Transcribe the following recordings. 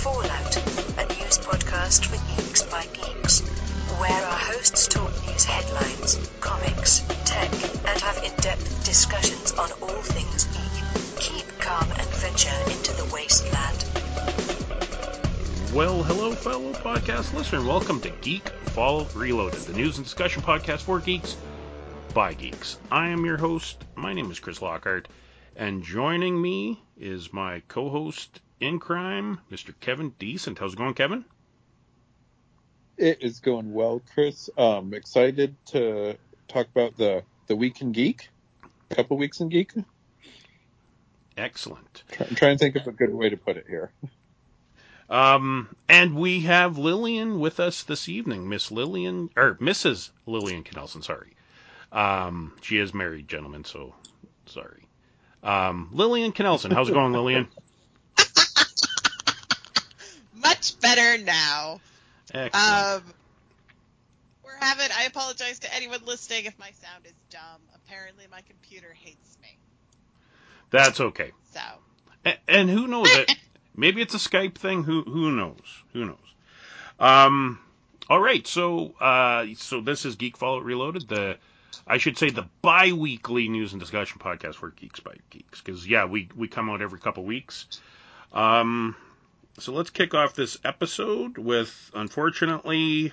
Fallout, a news podcast for geeks by geeks, where our hosts talk news headlines, comics, tech, and have in-depth discussions on all things geek. Keep calm and venture into the wasteland. Well, hello, fellow podcast listener. Welcome to Geek Fallout Reloaded, the news and discussion podcast for geeks by geeks. I am your host. My name is Chris Lockhart, and joining me is my co-host in crime, Mr. Kevin Decent. How's it going, Kevin? It is going well, Chris. Um, excited to talk about the the week in geek. A couple weeks in geek. Excellent. Try, I'm trying to think of a good way to put it here. Um, and we have Lillian with us this evening, Miss Lillian or Mrs. Lillian Knelsen. Sorry, um, she is married, gentlemen. So sorry. Um, Lillian Knelsen, how's it going, Lillian? Much better now. Excellent. Um, we're having. I apologize to anyone listening if my sound is dumb. Apparently, my computer hates me. That's okay. So A- And who knows? it? Maybe it's a Skype thing. Who who knows? Who knows? Um. All right. So uh. So this is Geek Fallout Reloaded. The I should say the bi-weekly news and discussion podcast for Geeks by Geeks. Because yeah, we we come out every couple weeks. Um. So let's kick off this episode with unfortunately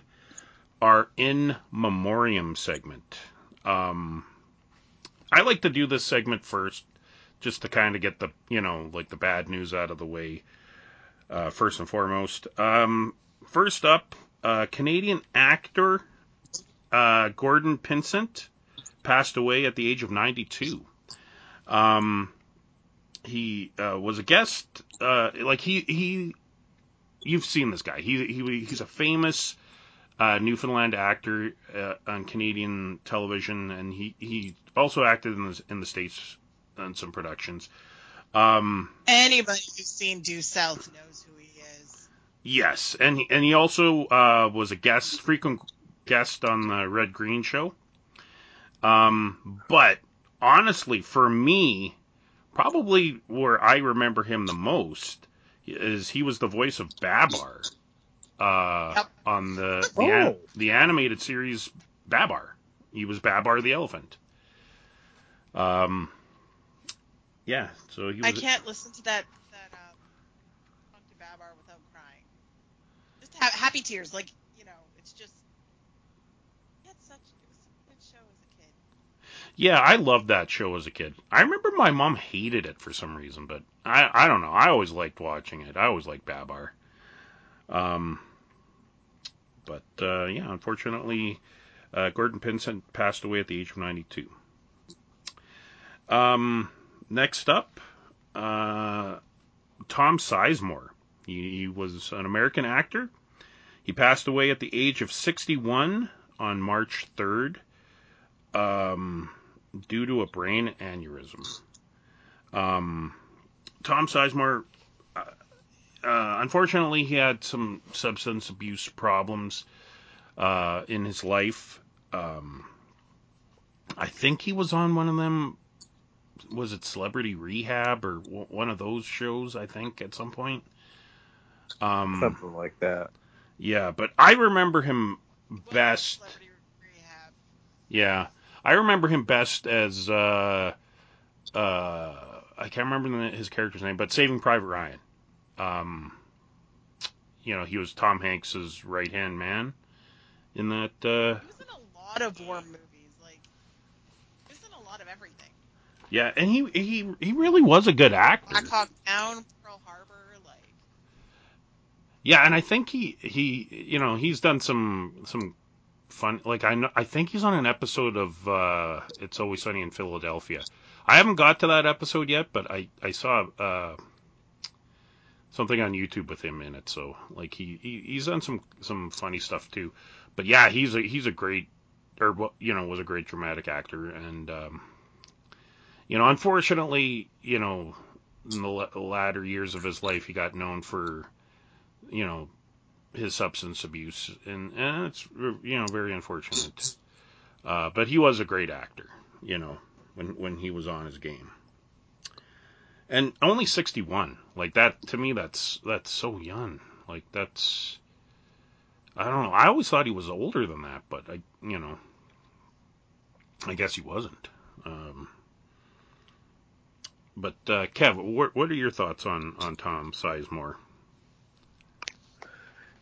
our in memoriam segment. Um. I like to do this segment first just to kind of get the you know like the bad news out of the way uh, first and foremost. Um, first up, uh, Canadian actor uh, Gordon Pinsent passed away at the age of 92. Um, he uh, was a guest, uh, like he he. You've seen this guy. He he he's a famous uh, Newfoundland actor uh, on Canadian television, and he he also acted in the in the states on some productions. Um, anybody who's seen Due South knows who he is. yes, and he, and he also uh, was a guest, frequent guest on the Red Green Show. Um, but honestly, for me, probably where I remember him the most is he was the voice of Babar uh, Yep. on the the, an- Oh. the animated series Babar. He was Babar the elephant. Um, yeah, so he was. I can't listen to that that um, to Babar without crying. Just ha- happy tears, like you know, it's just. He had such. It was such a good show as a kid. Yeah, I loved that show as a kid. I remember my mom hated it for some reason, but I I don't know. I always liked watching it. I always liked Babar. Um, but uh, yeah, unfortunately, uh, Gordon Pinsent passed away at the age of 92. Um, next up, uh, Tom Sizemore. He, he was an American actor. He passed away at the age of 61 on March 3rd. Um, due to a brain aneurysm. Um, Tom Sizemore, uh, uh, unfortunately, he had some substance abuse problems uh, in his life. Um, I think he was on one of them. Was it Celebrity Rehab or w- one of those shows? I think at some point. Um, Something like that. yeah, but I remember him best. Celebrity Rehab. Yeah, I remember him best as uh, uh, I can't remember the, his character's name, but Saving Private Ryan. Um, you know, he was Tom Hanks's right hand man in that. Uh, He was in a lot of war movies. Like, he was in a lot of everything. yeah, and he he he really was a good actor. Black Hawk Down, Pearl Harbor, like. Yeah, and I think he he you know he's done some some fun like I know I think he's on an episode of uh, It's Always Sunny in Philadelphia. I haven't got to that episode yet, but I I saw uh, something on YouTube with him in it. So like he, he he's done some some funny stuff too. But yeah, he's a he's a great or you know was a great dramatic actor and um, you know unfortunately you know in the la- latter years of his life he got known for you know his substance abuse and, and it's you know very unfortunate uh, but he was a great actor you know when when he was on his game and only 61. Like that to me, that's that's so young. Like that's I don't know. I always thought he was older than that, but I, you know, I guess he wasn't. Um, but uh, Kev, what, what are your thoughts on on Tom Sizemore?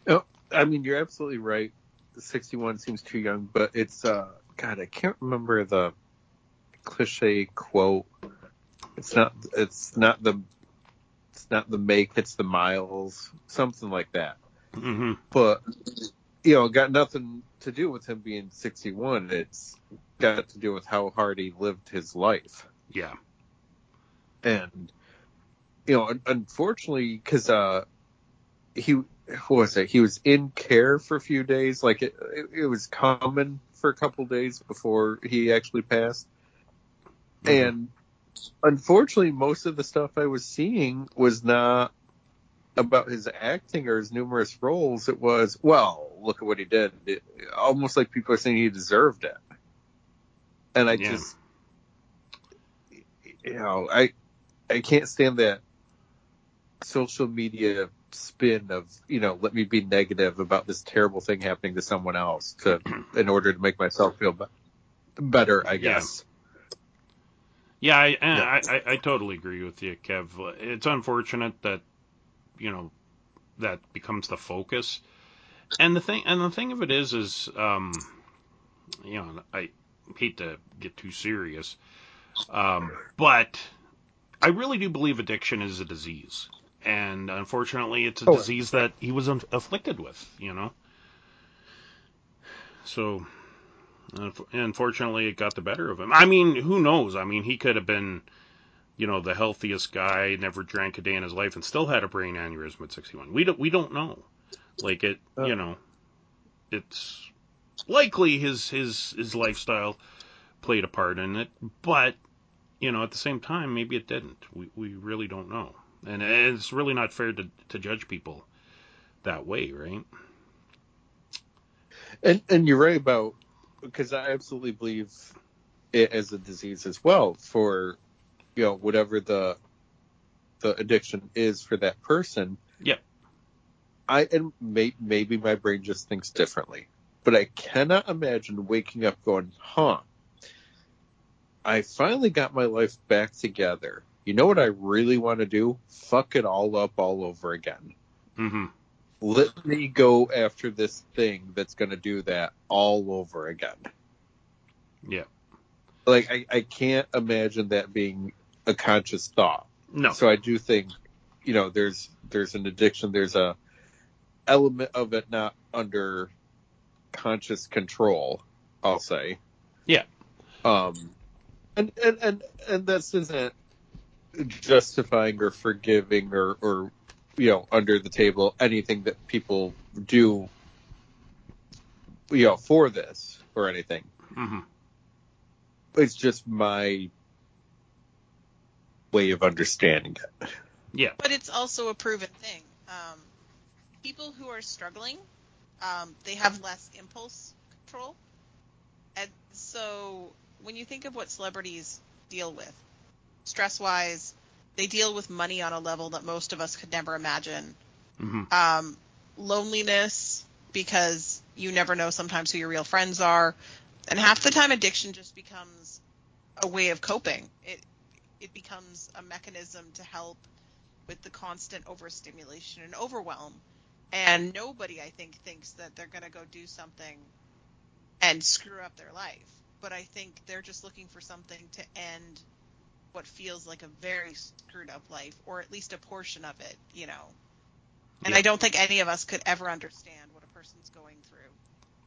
Oh, I mean, you're absolutely right. 61 seems too young, but it's uh, God, I can't remember the cliche quote. It's not. It's not the. It's not the make. It's the miles. Something like that. Mm-hmm. But you know, got nothing to do with him being 61. It's got to do with how hard he lived his life. Yeah. And you know, unfortunately, because uh, he what was it? He was in care for a few days. Like it, it, it was common for a couple days before he actually passed. Mhm. And unfortunately, most of the stuff I was seeing was not about his acting or his numerous roles. It was, well, look at what he did. It, almost like people are saying he deserved it. And I Yeah. just, you know, I, I can't stand that social media spin of, you know, let me be negative about this terrible thing happening to someone else to, in order to make myself feel be- better, I Yeah. guess. Yeah, I, and Yeah. I, I, I totally agree with you, Kev. It's unfortunate that you know that becomes the focus. And the thing, and the thing of it is, is um, you know, I hate to get too serious, um, but I really do believe addiction is a disease, and unfortunately, it's a Oh. disease that he was afflicted with. You know, so unfortunately, it got the better of him. I mean, who knows? I mean, he could have been you know, the healthiest guy, never drank a day in his life, and still had a brain aneurysm at 61. We don't, we don't know. Like it, Oh. you know, it's likely his his his lifestyle played a part in it, but you know, at the same time, maybe it didn't. We we really don't know, and it's really not fair to to judge people that way, right? And and you're right about because I absolutely believe it as a disease as well for you know whatever the the addiction is for that person. Yeah. I and may, maybe my brain just thinks differently, but I cannot imagine waking up going, "Huh, I finally got my life back together. You know what I really want to do? Fuck it all up all over again." Mm-hmm. let me go after this thing that's going to do that all over again. Yeah. Like I, I can't imagine that being a conscious thought. No. So I do think, you know, there's there's an addiction, there's a element of it not under conscious control, I'll say. Yeah. Um and and and, and this isn't justifying or forgiving or or you know, under the table anything that people do you know, for this or anything. Mm-hmm. It's just my way of understanding it. Yeah. But it's also a proven thing. Um, people who are struggling, um, they have less impulse control. And so when you think of what celebrities deal with, stress wise, they deal with money on a level that most of us could never imagine. Mm-hmm. Um, loneliness, because you never know sometimes who your real friends are. And half the time, addiction just becomes a way of coping. It it becomes a mechanism to help with the constant overstimulation and overwhelm. And nobody, I think, thinks that they're going to go do something and screw up their life. But I think they're just looking for something to end what feels like a very screwed up life, or at least a portion of it, you know. And Yeah. I don't think any of us could ever understand what a person's going through.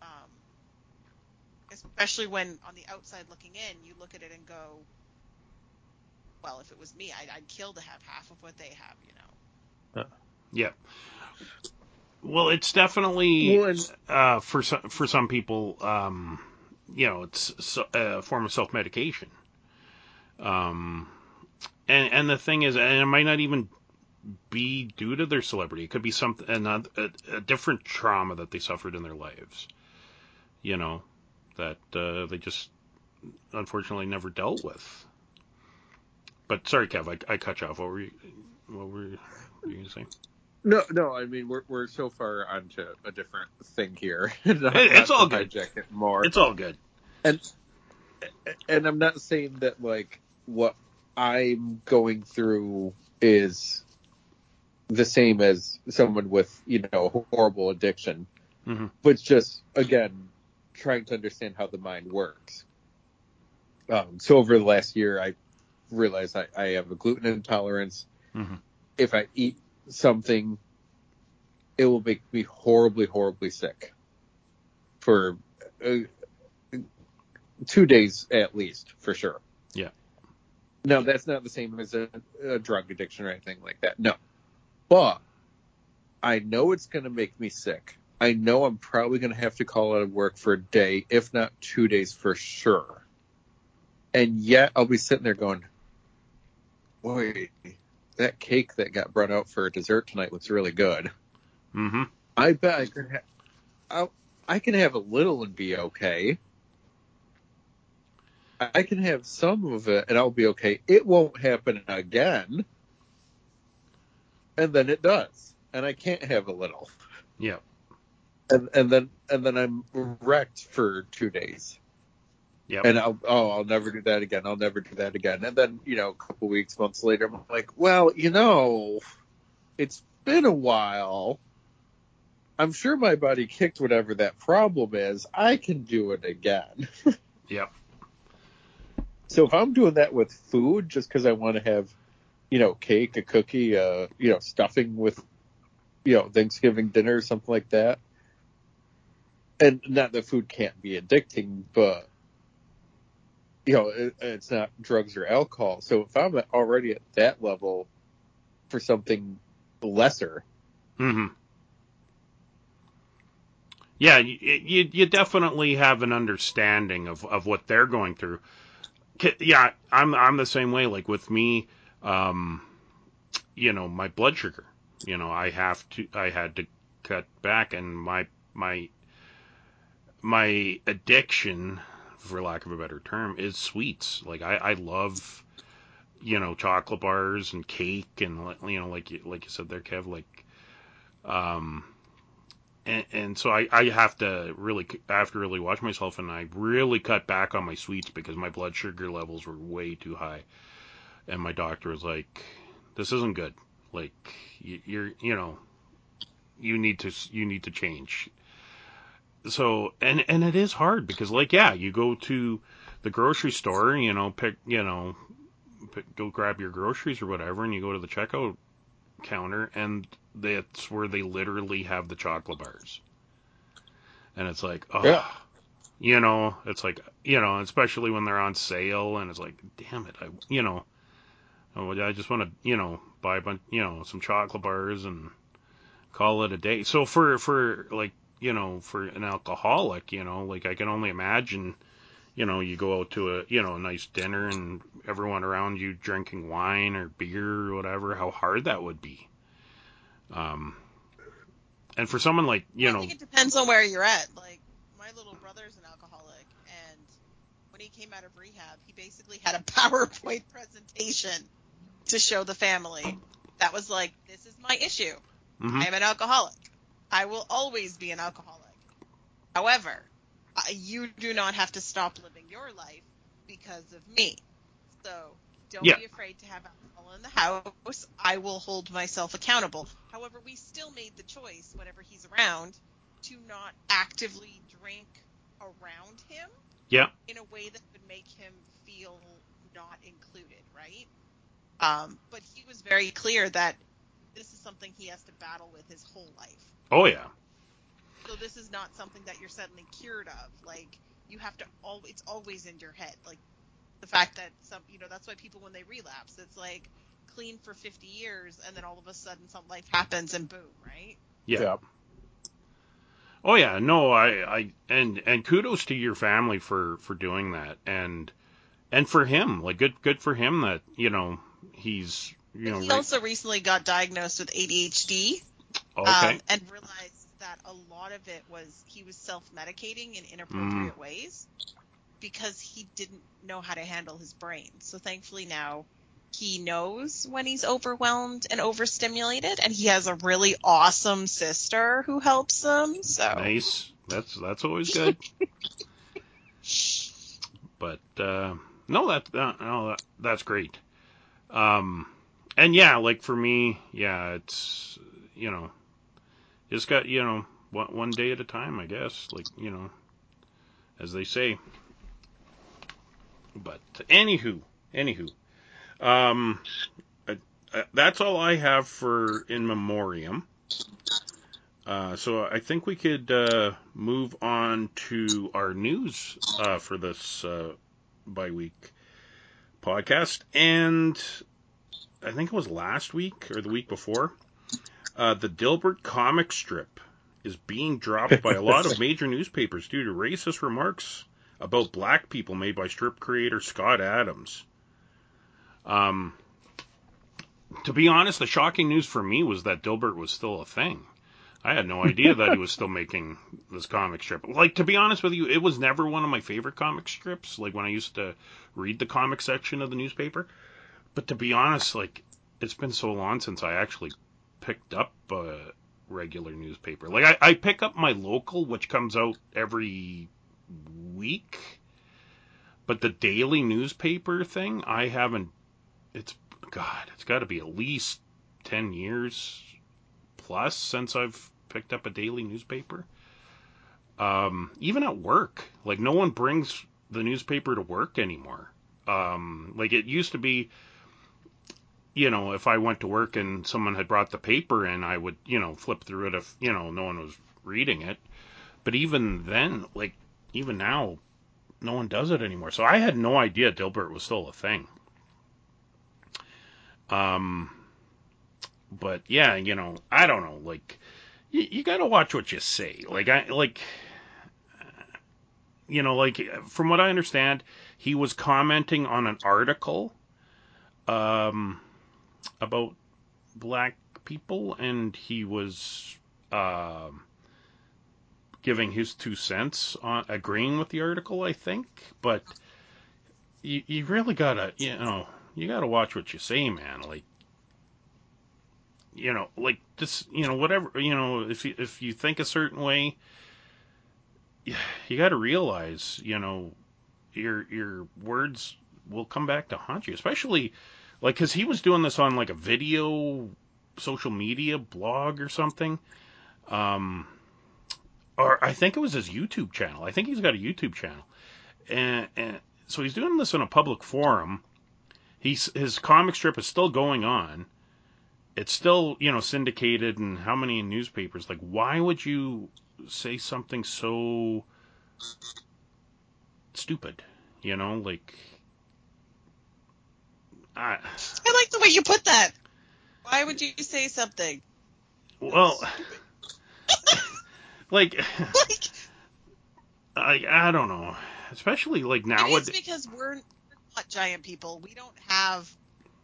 Um, especially when on the outside looking in, you look at it and go, well, if it was me, I'd, I'd kill to have half of what they have, you know. Yeah. Well, it's definitely Well, and- uh, for some for some people, um, you know, it's so, a form of self medication. Um, and and the thing is, and it might not even be due to their celebrity. It could be something another, a, a different trauma that they suffered in their lives. You know, that uh, they just unfortunately never dealt with. but sorry, Kev, I, I cut you off. What were you? What were you, were you gonna say? No, no. I mean, we're we're so far onto a different thing here. not, it's not all good. it more. It's all good. and and I'm not saying that like what I'm going through is the same as someone with you know a horrible addiction, Mhm. but it's just again trying to understand how the mind works. Um, so over the last year, I realized I, I have a gluten intolerance. Mhm. If I eat something, it will make me horribly, horribly sick for uh, two days at least, for sure. No, that's not the same as a, a drug addiction or anything like that. No. But I know it's going to make me sick. I know I'm probably going to have to call out of work for a day, if not two days for sure. And yet I'll be sitting there going, boy, that cake that got brought out for dessert tonight looks really good. Mm-hmm. I bet I could have, I, I can have a little and be okay. I can have some of it and I'll be okay. It won't happen again. And then it does. And I can't have a little. Yeah. And and then and then I'm wrecked for two days. Yeah. And I'll oh I'll never do that again. I'll never do that again. And then, you know, a couple weeks, months later, I'm like, well, you know, it's been a while. I'm sure my body kicked whatever that problem is. I can do it again. Yep. So if I'm doing that with food just because I want to have, you know, cake, a cookie, uh, you know, stuffing with, you know, Thanksgiving dinner or something like that, and not that food can't be addicting, but you know, it, it's not drugs or alcohol. So if I'm already at that level for something lesser, Mm-hmm. Yeah, you, you you definitely have an understanding of, of what they're going through. Yeah, I'm I'm the same way. Like with me, um, you know, my blood sugar. You know, I have to I had to cut back, and my my my addiction, for lack of a better term, is sweets. Like I I love, you know, chocolate bars and cake, and you know, like you like you said there, Kev, like um and, so I, I have to really I have to really watch myself and I really cut back on my sweets because my blood sugar levels were way too high. And my doctor was like this isn't good. Like you, you're you know you need to you need to change. So and and it is hard because like yeah you go to the grocery store you know pick you know pick, go grab your groceries or whatever and you go to the checkout counter and that's where they literally have the chocolate bars. And it's like, oh, Yeah. you know, it's like, you know, especially when they're on sale and it's like, damn it, I, you know, I just want to, you know, buy a bunch, you know, some chocolate bars and call it a day. So for, for like, you know, for an alcoholic, you know, like I can only imagine, you know, you go out to a, you know, a nice dinner and everyone around you drinking wine or beer or whatever, how hard that would be. Um, and for someone like, you know, I know, think it depends on where you're at. Like my little brother's an alcoholic, and when he came out of rehab, he basically had a PowerPoint presentation to show the family. That was like, this is my issue. mhm, I am an alcoholic. I will always be an alcoholic. However, you do not have to stop living your life because of me. So don't Yeah. be afraid to have the house. I will hold myself accountable. However, we still made the choice whenever he's around to not actively drink around him yeah, in a way that would make him feel not included, right? Um, but he was very clear that this is something he has to battle with his whole life. oh yeah, So this is not something that you're suddenly cured of. Like you have to al it's always in your head. Like the fact that some you know, that's why people when they relapse, it's like clean for 50 years and then all of a sudden some life happens and boom, right? yeah. Oh yeah, no, I, I, and and kudos to your family for for doing that, and and for him, like good good for him that you know he's you know he re- also recently got diagnosed with ADHD okay, um, and realized that a lot of it was he was self-medicating in inappropriate ways because he didn't know how to handle his brain. So thankfully now he knows when he's overwhelmed and overstimulated, and he has a really awesome sister who helps him. So Nice. That's that's always good. but uh, no, that uh, no, that, that's great. Um, and yeah, like for me, yeah, it's you know, just got you know one one day at a time, I guess. Like you know, as they say. But anywho, anywho, um, that's all I have for in memoriam. Uh, so I think we could uh, move on to our news uh, for this uh, bi-week podcast, and I think it was last week or the week before. Uh, the Dilbert comic strip is being dropped by a lot of major newspapers due to racist remarks about black people made by strip creator Scott Adams. Um, to be honest, the shocking news for me was that Dilbert was still a thing. I had no idea that he was still making this comic strip. Like to be honest with you, it was never one of my favorite comic strips. Like when I used to read the comic section of the newspaper. But to be honest, like it's been so long since I actually picked up a regular newspaper. Like I, I pick up my local, which comes out every week. But the daily newspaper thing, I haven't. It's God, it's got to be at least ten years plus since I've picked up a daily newspaper. Um, even at work, like no one brings the newspaper to work anymore. Um, like it used to be, you know, if I went to work and someone had brought the paper in, I would, you know, flip through it if, you know, no one was reading it. But even then, like, even now, no one does it anymore. So I had no idea Dilbert was still a thing. Um, but yeah, you know, I don't know, like, you, you gotta watch what you say. Like, I, like, you know, like, from what I understand, he was commenting on an article, um, about black people, and he was, um, giving his two cents on agreeing with the article, I think, but you, you really gotta, you know, you gotta watch what you say, man. Like, you know, like this, you know, whatever, you know, if you, if you think a certain way, you got to realize, you know, your your words will come back to haunt you, especially like because he was doing this on like a video, social media blog or something, um, or I think it was his YouTube channel. I think he's got a YouTube channel, and, and so he's doing this in a public forum. He's his comic strip is still going on it's still you know syndicated and how many newspapers like why would you say something so stupid you know like I, I like the way you put that. Why would you say something? well like Like, I, I don't know especially like nowadays because we're not giant people. We don't have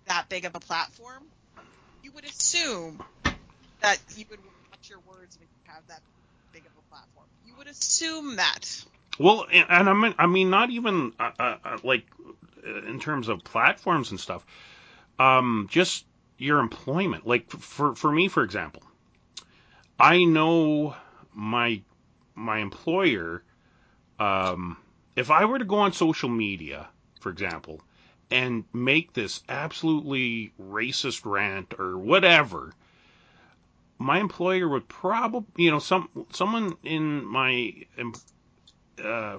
that big of a platform. You would assume that you would watch your words when you have that big of a platform. You would assume that. Well, and, and I mean, I mean, not even uh, uh, uh, like uh, in terms of platforms and stuff. Um, just your employment. Like for for me, for example, I know my my employer. Um, if I were to go on social media, for example, and make this absolutely racist rant or whatever, my employer would probably, you know, some someone in my uh,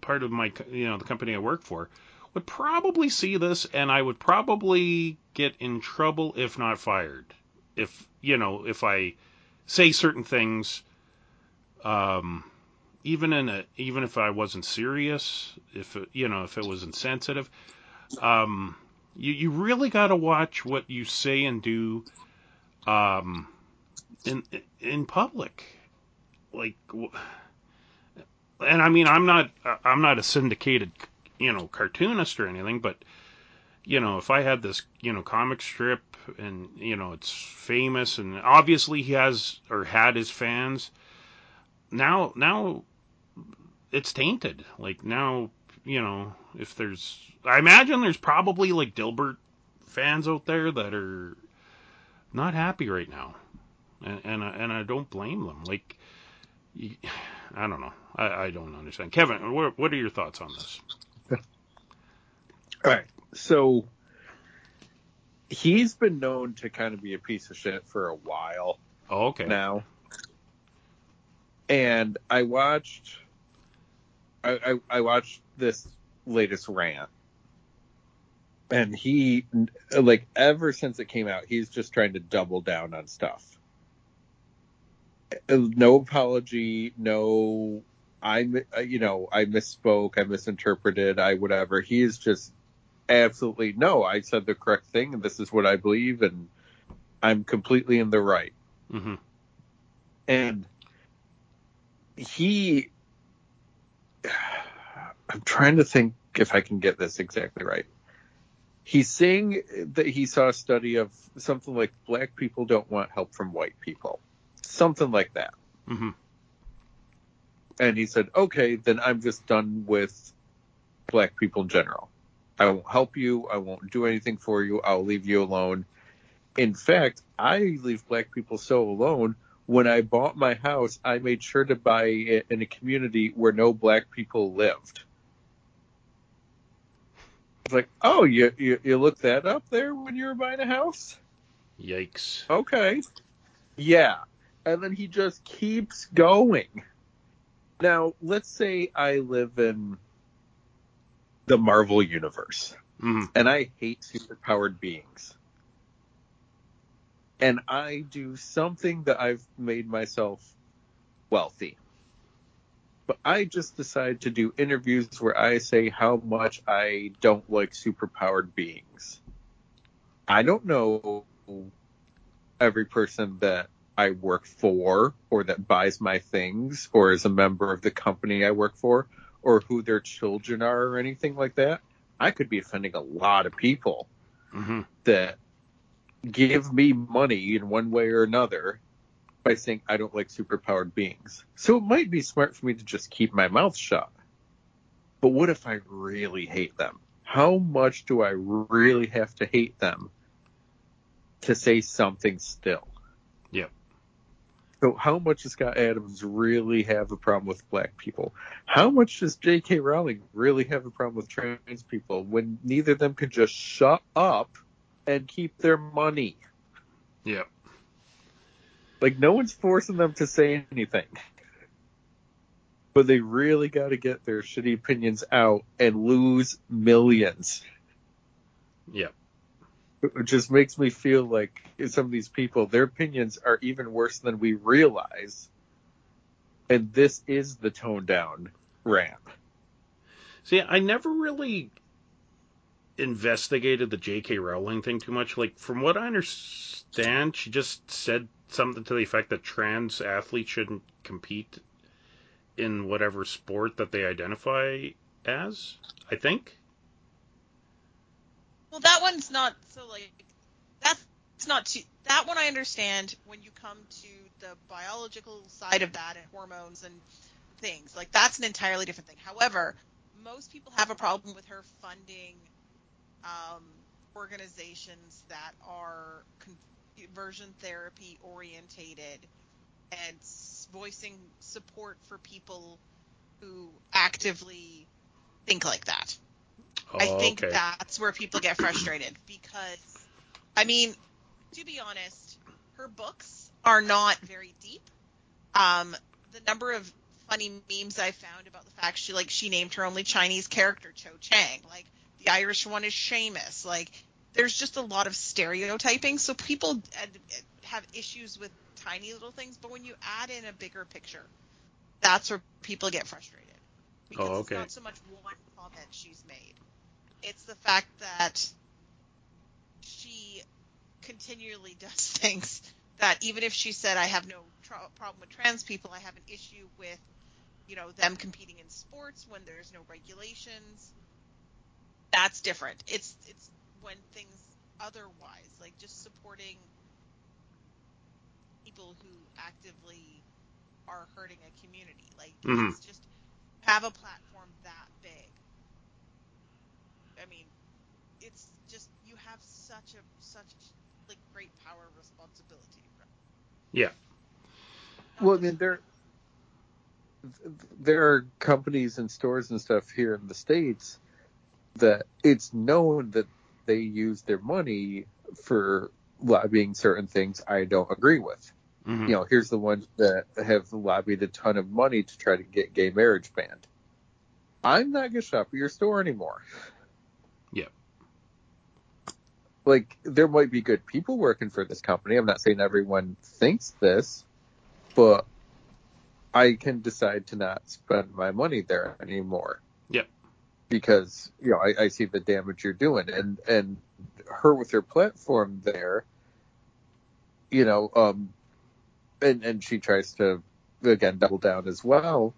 part of my, you know, the company I work for would probably see this, and I would probably get in trouble if not fired. If you know, if I say certain things, um, even in a, even if I wasn't serious, if it, you know, if it was insensitive, um, you you really got to watch what you say and do, um, in in public, like. and I mean, I'm not I'm not a syndicated, you know, cartoonist or anything, but you know, if I had this, you know, comic strip and you know it's famous and obviously he has or had his fans, now now it's tainted. Like now, you know, if there's I imagine there's probably like Dilbert fans out there that are not happy right now, and and I, and I don't blame them. Like, I don't know. I, I don't understand. Kevin, what what are your thoughts on this? All right. So he's been known to kind of be a piece of shit for a while Oh, okay. now. And I watched I, I, I watched this latest rant. And he like ever since it came out, he's just trying to double down on stuff. No apology, no I'm, you know, I misspoke, I misinterpreted, I whatever. He is just absolutely no, I said the correct thing and this is what I believe and I'm completely in the right. hmm And he I'm trying to think if I can get this exactly right. He's saying that he saw a study of something like black people don't want help from white people. Something like that. hmm And he said, okay, then I'm just done with black people in general. I won't help you. I won't do anything for you. I'll leave you alone. In fact, I leave black people so alone. When I bought my house, I made sure to buy it in a community where no black people lived. It's like, oh, you, you you looked that up there when you were buying a house? Yikes. Okay. Yeah. And then he just keeps going. Now, let's say I live in the Marvel universe hmm and I hate superpowered beings. And I do something that I've made myself wealthy. But I just decide to do interviews where I say how much I don't like superpowered beings. I don't know every person that I work for or that buys my things or is a member of the company I work for or who their children are or anything like that. I could be offending a lot of people hmm that give me money in one way or another by saying I don't like superpowered beings. So it might be smart for me to just keep my mouth shut. But what if I really hate them? How much do I really have to hate them to say something still? Yep. So how much does Scott Adams really have a problem with black people? How much does J.K. Rowling really have a problem with trans people when neither of them can just shut up and keep their money? Yep. Like no one's forcing them to say anything. But they really got to get their shitty opinions out and lose millions. Yep. It just makes me feel like some of these people, their opinions are even worse than we realize. And this is the toned down rant. See, I never really investigated the J.K. Rowling thing too much. Like, from what I understand, she just said something to the effect that trans athletes shouldn't compete in whatever sport that they identify as. I think. Well, that one's not so like that's not too. That one I understand when you come to the biological side of that and hormones and things like that's an entirely different thing. However, most people have a problem with her funding um, organizations that are conversion therapy orientated and voicing support for people who actively think like that. I Oh, think okay. that's where people get frustrated because, I mean, to be honest, her books are not very deep. Um, the number of funny memes I found about the fact she like she named her only Chinese character Cho Chang, like the Irish one is Seamus, like there's just a lot of stereotyping. So people uh, have issues with tiny little things, but when you add in a bigger picture, that's where people get frustrated because Oh, it's okay. not so much one comment she's made it's the fact that she continually does things that even if she said I have no tra- problem with trans people, I have an issue with you know them competing in sports when there's no regulations. That's different. It's it's when things otherwise like just supporting people who actively are hurting a community. Like Mhm. it's just have a platform that big. I mean, it's just you have such a such like great power and responsibility. Right? Yeah. Not Well, I mean, there there are companies and stores and stuff here in the states that it's known that they use their money for lobbying certain things I don't agree with. Mhm. You know, here's the ones that have lobbied a ton of money to try to get gay marriage banned. I'm not gonna shop at your store anymore. Yeah. Like, there might be good people working for this company. I'm not saying everyone thinks this, but I can decide to not spend my money there anymore. Yep. Because, you know, I, I see the damage you're doing. And, and her with her platform there, you know, um, and, and she tries to, again, double down as well.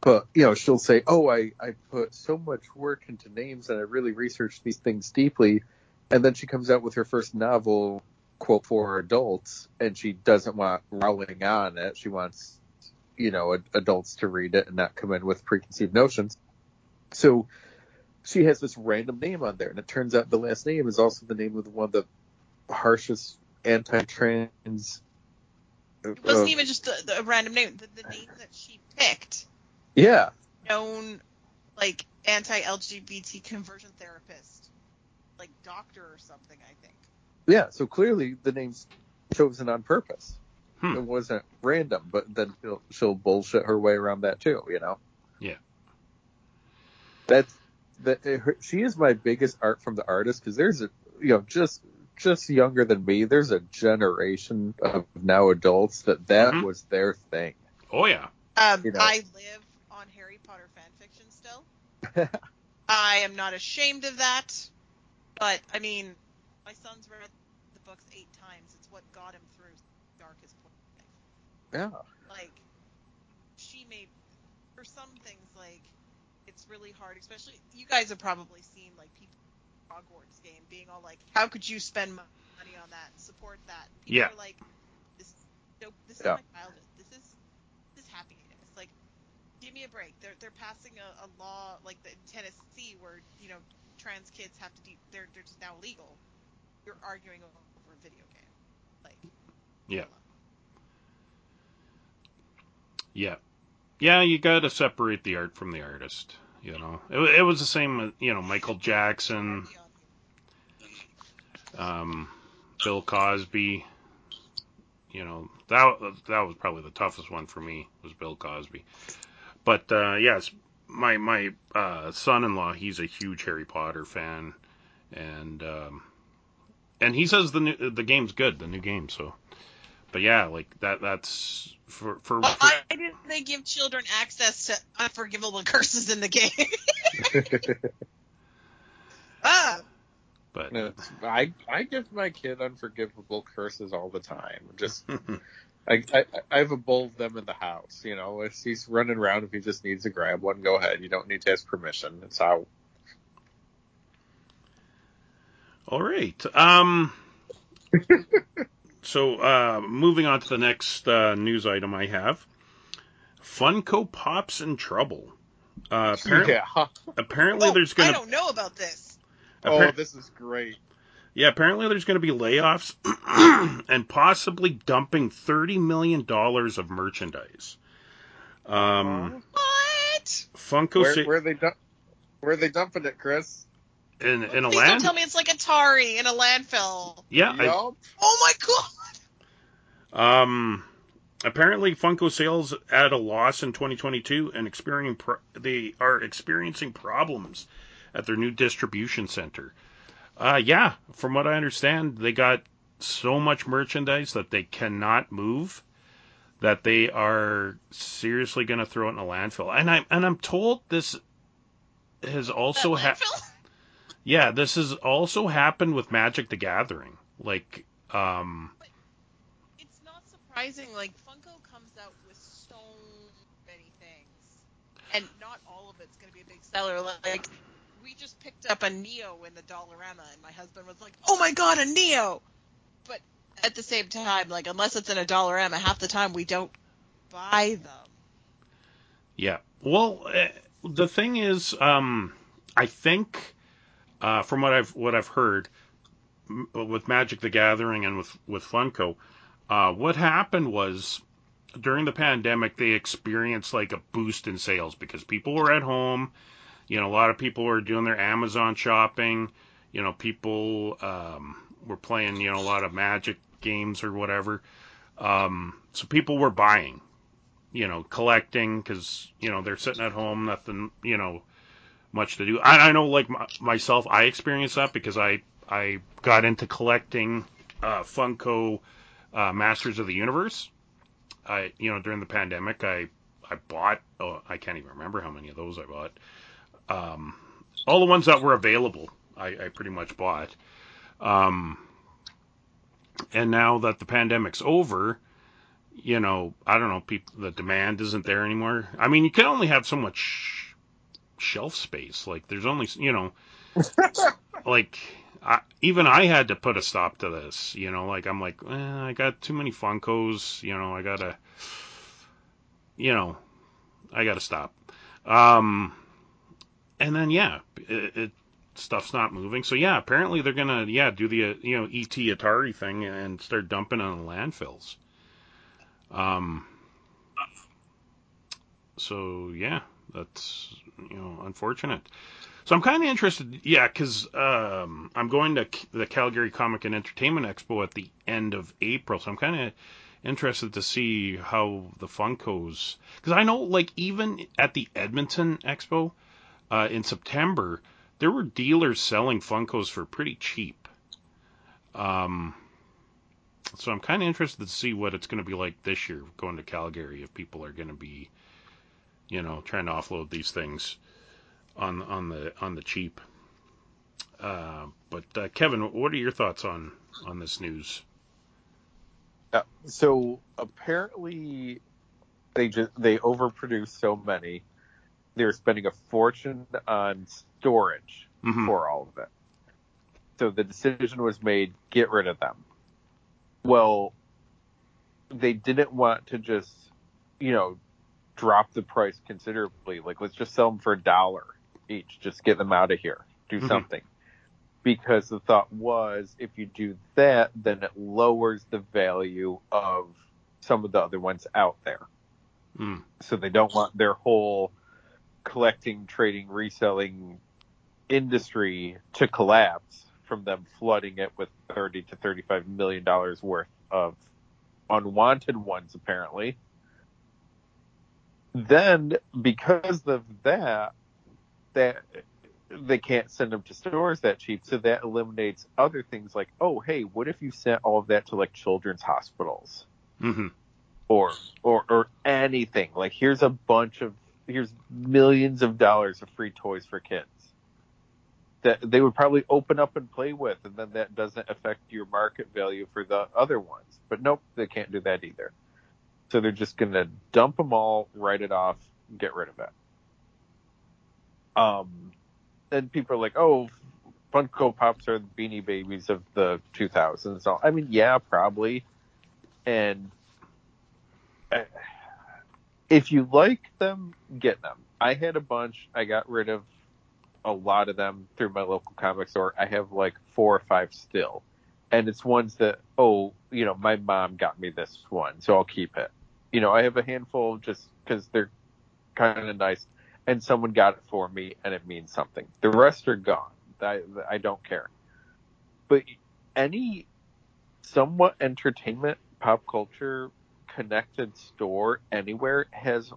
But, you know, she'll say, oh, I, I put so much work into names and I really researched these things deeply. And then she comes out with her first novel, quote, for adults, and she doesn't want Rowling on it. She wants, you know, ad- adults to read it and not come in with preconceived notions. So she has this random name on there, and it turns out the last name is also the name of one of the harshest anti-trans. It wasn't uh, even just a, the random name. The, the name that she picked, Yeah, known like anti-LGBT conversion therapist, like doctor or something. I think. yeah. So clearly the name's chosen on purpose. Hmm. It wasn't random, but then she'll, she'll bullshit her way around that too. You know. Yeah. That's that. her- She is my biggest art from the artist because there's a you know just just younger than me. There's a generation of now adults that that Mhm. was their thing. Oh yeah. Um, You know. I live on Harry Potter fan fiction still. I am not ashamed of that, but I mean, my son's read the books eight times. It's what got him through the darkest point. Yeah. Like, she made for some things like it's really hard. Especially you guys have probably seen like people in the Hogwarts game being all like, "How could you spend money on that support that?" People Yeah. are like, "This, no, this Yeah. is my childhood. This is this is happiness. Like, give me a break. They're they're passing a, a law like the, in Tennessee where you know trans kids have to de- they're they're just now legal. You're arguing over a video game. Like, Yeah. Yeah. Yeah, you got to separate the art from the artist. You know, it, it was the same you know Michael Jackson, um, Bill Cosby. You know that that was probably the toughest one for me was Bill Cosby. But uh, yes, my my uh, son-in-law he's a huge Harry Potter fan, and um, and he says the new, the game's good, the new game. So, but yeah, like that that's for for, for Why didn't they give children access to unforgivable curses in the game? ah, but It's- I I give my kid unforgivable curses all the time. Just I, I I have a bowl of them in the house. You know, if he's running around, if he just needs to grab one, go ahead. You don't need to ask permission. It's how. All right. Um. so, uh, moving on to the next uh, news item I have. Funko Pop's in trouble. Uh, apparently, Yeah. apparently oh, there's gonna I don't know about this. Oh, this is great. yeah apparently there's gonna be layoffs and possibly dumping thirty million dollars of merchandise. Um, What? Funko Where sa- where they dump, where are they dumping it, Chris? in in a Please land. don't tell me it's like Atari in a landfill. Yeah, I, Oh my god! Um, apparently, Funko sales at a loss in 2022, and experiencing pro- they are experiencing problems at their new distribution center. Uh, yeah, from what I understand, they got so much merchandise that they cannot move. That they are seriously going to throw it in a landfill, and I'm and I'm told this has also That ha- landfill? yeah this has also happened with Magic the Gathering. Like um surprising. Like Funko comes out with so many things, and not all of it's going to be a big seller. Like we just picked up a Neo in the Dollarama, and my husband was like, "Oh my god, a Neo!" But at the same time, like unless it's in a Dollarama, half the time we don't buy them. Yeah. Well, uh, the thing is, um, I think uh, from what I've what I've heard with Magic the Gathering and with with Funko, uh, what happened was during the pandemic they experienced like a boost in sales because people were at home. You know, a lot of people were doing their Amazon shopping. You know, people um, were playing you know a lot of Magic games or whatever. Um, so people were buying, you know, collecting because you know they're sitting at home, nothing, you know, much to do. I, I know, like my, myself, I experienced that because I I got into collecting uh, Funko uh, Masters of the Universe. I you know during the pandemic, I I bought oh, I can't even remember how many of those I bought. Um, all the ones that were available, I, I pretty much bought. Um, and now that the pandemic's over, you know, I don't know, people, the demand isn't there anymore. I mean, you can only have so much shelf space. Like, there's only, you know, like, I, even I had to put a stop to this, you know, like, I'm like, eh, I got too many Funkos, you know, I gotta, you know, I gotta stop. Um, and then, yeah, it, it stuff's not moving. So yeah, apparently they're gonna yeah do the uh, you know ET Atari thing and start dumping on the landfills. Um. So yeah, that's you know unfortunate. So I'm kind of interested, yeah, because um, I'm going to the Calgary Comic and Entertainment Expo at the end of April. So I'm kind of interested to see how the Funkos, because I know like even at the Edmonton Expo uh, in September, there were dealers selling Funkos for pretty cheap. Um, so I'm kind of interested to see what it's going to be like this year going to Calgary if people are going to be, you know, trying to offload these things on on the on the cheap. Uh, but uh, Kevin, what are your thoughts on on this news? Uh, so apparently, they just they overproduce so many. They're spending a fortune on storage Mhm. for all of it. So the decision was made: get rid of them. Well, they didn't want to just, you know, drop the price considerably. Like, let's just sell them for a dollar each. Just get them out of here. Do Mhm. something. Because the thought was, if you do that, then it lowers the value of some of the other ones out there. Mm. So they don't want their whole collecting, trading, reselling industry to collapse from them flooding it with 30 to 35 million dollars worth of unwanted ones apparently then because of that that they can't send them to stores that cheap so that eliminates other things like oh hey what if you sent all of that to like children's hospitals hmm or or or anything. Like here's a bunch of here's millions of dollars of free toys for kids that they would probably open up and play with, and then that doesn't affect your market value for the other ones. But nope, they can't do that either. So they're just gonna dump them all, write it off, get rid of it. Um, and people are like, oh. Funko Pops are the beanie babies of the 2000s. So, I mean, yeah, probably. And uh, if you like them, get them. I had a bunch. I got rid of a lot of them through my local comic store. I have like four or five still. And it's ones that, oh, you know, my mom got me this one, so I'll keep it. You know, I have a handful just because they're kind of nice, and someone got it for me, and it means something. The rest are gone. I, I don't care. But any somewhat entertainment, pop culture connected store anywhere has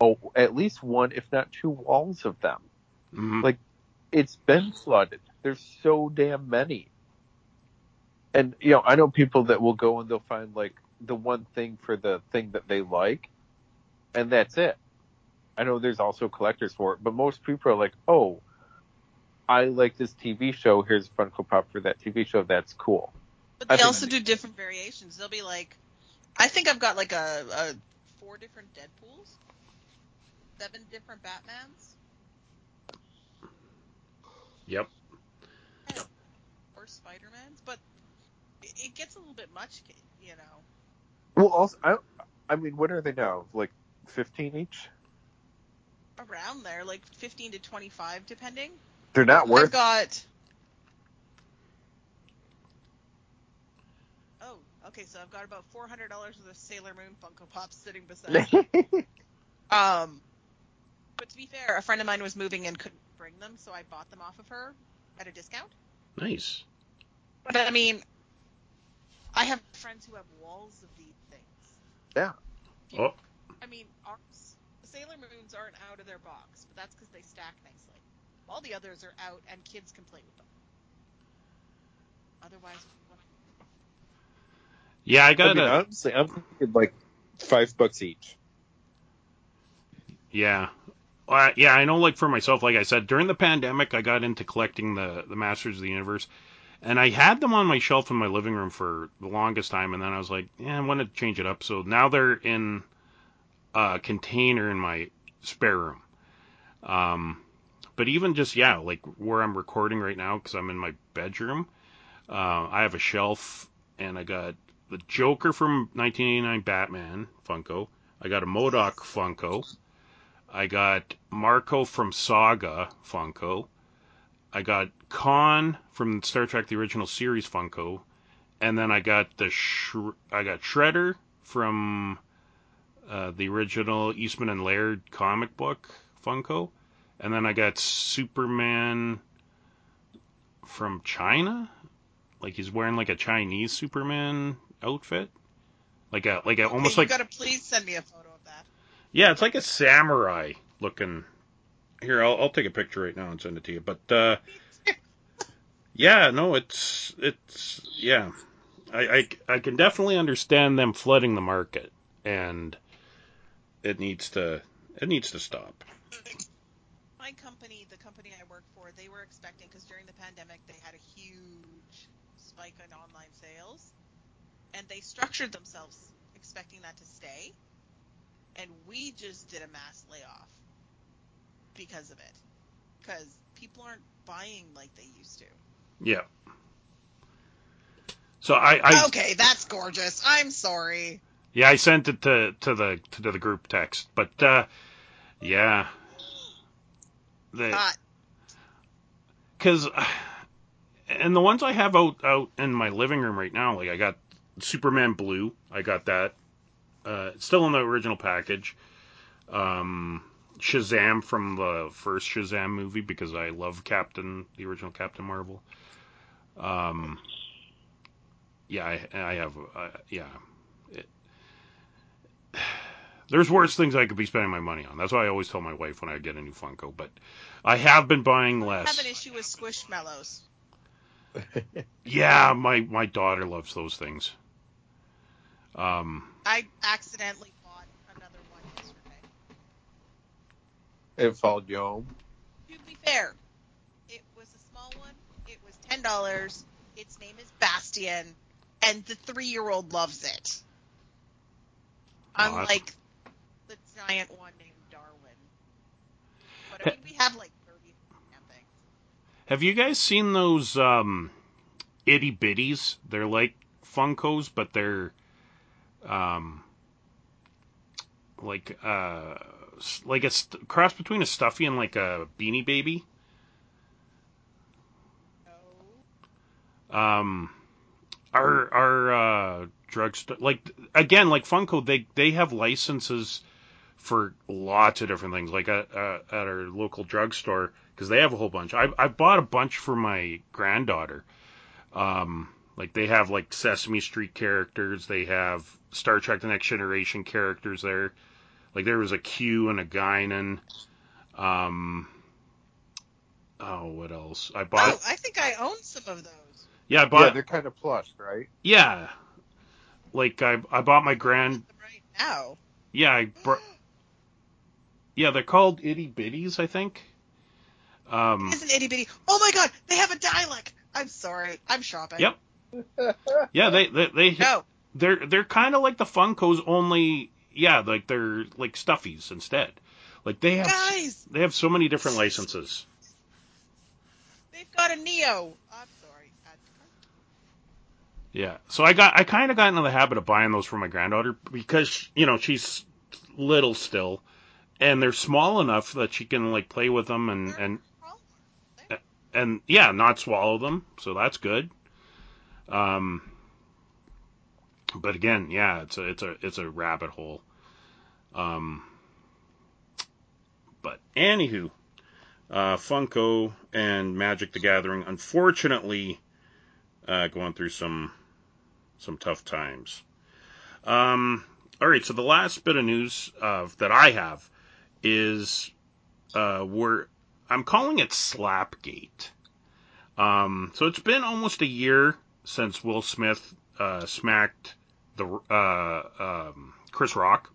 oh, at least one, if not two walls of them. hmm Like, It's been flooded. There's so damn many. And, you know, I know people that will go and they'll find like the one thing for the thing that they like, and that's it. I know there's also collectors for it, but most people are like, oh, I like this TV show. Here's a Funko Pop for that TV show. That's cool. But they think- also do different variations. They'll be like, I think I've got like a, a four different Deadpool's, seven different Batmans, Yep. or Spider Mans. But it, it gets a little bit much, you know. Well, also, I, I mean, what are they now? Like 15 each? Around there, like fifteen to twenty-five, depending. They're not worth. I've got. Oh, okay. So I've got about four hundred dollars worth of Sailor Moon Funko Pops sitting beside. me. um, but to be fair, a friend of mine was moving and couldn't bring them, so I bought them off of her at a discount. Nice. But I mean, I have friends who have walls of these things. Yeah. Oh, I mean, ours, the Sailor Moons aren't out of their box, but that's because they stack nicely. All the others are out, and kids can play with them. Otherwise, yeah, I I got mean, a honestly, I'm thinking like five bucks each. Yeah. Uh, yeah, I know, like, for myself, like I said, during the pandemic, I got into collecting the, the Masters of the Universe. And I had them on my shelf in my living room for the longest time. And then I was like, yeah, I want to change it up. So now they're in container in my spare room. Um, but even just, yeah, like where I'm recording right now, because I'm in my bedroom, uh, I have a shelf and I got the Joker from 1989 Batman Funko. I got a MODOK Funko. I got Marco from Saga Funko. I got Khan from Star Trek: The Original Series Funko, and then I got the Sh- I got Shredder from uh, the original Eastman and Laird comic book Funko, and then I got Superman from China, like he's wearing like a Chinese Superman outfit, like a like a almost Hey, like you gotta please send me a photo of that. yeah, it's like a samurai looking. Here, I'll, I'll take a picture right now and send it to you. But uh, yeah, no, it's it's yeah, I, I I can definitely understand them flooding the market, and it needs to it needs to stop. My company, the company I work for, they were expecting because during the pandemic they had a huge spike in online sales, and they structured themselves expecting that to stay, and we just did a mass layoff because of it, because people aren't buying like they used to. Yeah. So I, I okay, that's gorgeous. I'm sorry. Yeah I sent it to to the to the group text, but uh, yeah, because and the ones I have out out in my living room right now, like I got Superman Blue, I got that, uh, it's still in the original package. Um, Shazam from the first Shazam movie because I love Captain, the original Captain Marvel. Um, yeah, I, I have, uh, yeah. It, there's worse things I could be spending my money on. That's why I always tell my wife when I get a new Funko. But I have been buying less. I have an issue with Squishmallows. Yeah, my my daughter loves those things. Um, I accidentally bought another one yesterday. It followed you home. To be fair, it was a small one. It was ten dollars. Its name is Bastion, and the three-year-old loves it. That's- Unlike the giant one named Darwin. But I mean, we have like thirty damn things. have you guys seen those um, itty bitties? They're like Funkos, but they're um, like uh, like a st- cross between a stuffy and like a beanie baby. No. um our our uh drugstore like again like funko they they have licenses for lots of different things like at, uh, at our local drugstore because they have a whole bunch i i bought a bunch for my granddaughter um like they have like sesame street characters they have star trek the next generation characters there like there was a q and a guinan um oh what else i bought Oh, I think I own some of those. yeah i yeah, bought they're kind of plush, right? Yeah. Like I I bought my grand right now. yeah, I br- Yeah, they're called itty bitties, I think. Um It is an itty bitty. Oh my god, they have a Dalek. I'm sorry, I'm shopping. Yep. yeah, they they, they No, they're they're kind of like the Funkos only yeah, like they're like stuffies instead. Like they have guys, they have so many different licenses. they've got a Neo. I'm sorry. Add to cart. Yeah. So I got I kind of got into the habit of buying those for my granddaughter because you know, she's little still and they're small enough that she can like play with them and and and yeah, not swallow them. So that's good. Um, but again, yeah, it's a it's a it's a rabbit hole. Um, but anywho, uh, Funko and Magic the Gathering, unfortunately, uh, going through some some tough times. Um, all right, so the last bit of news uh, that I have is uh, we're I'm calling it Slapgate. Um, so it's been almost a year since Will Smith uh, smacked the uh, um, Chris Rock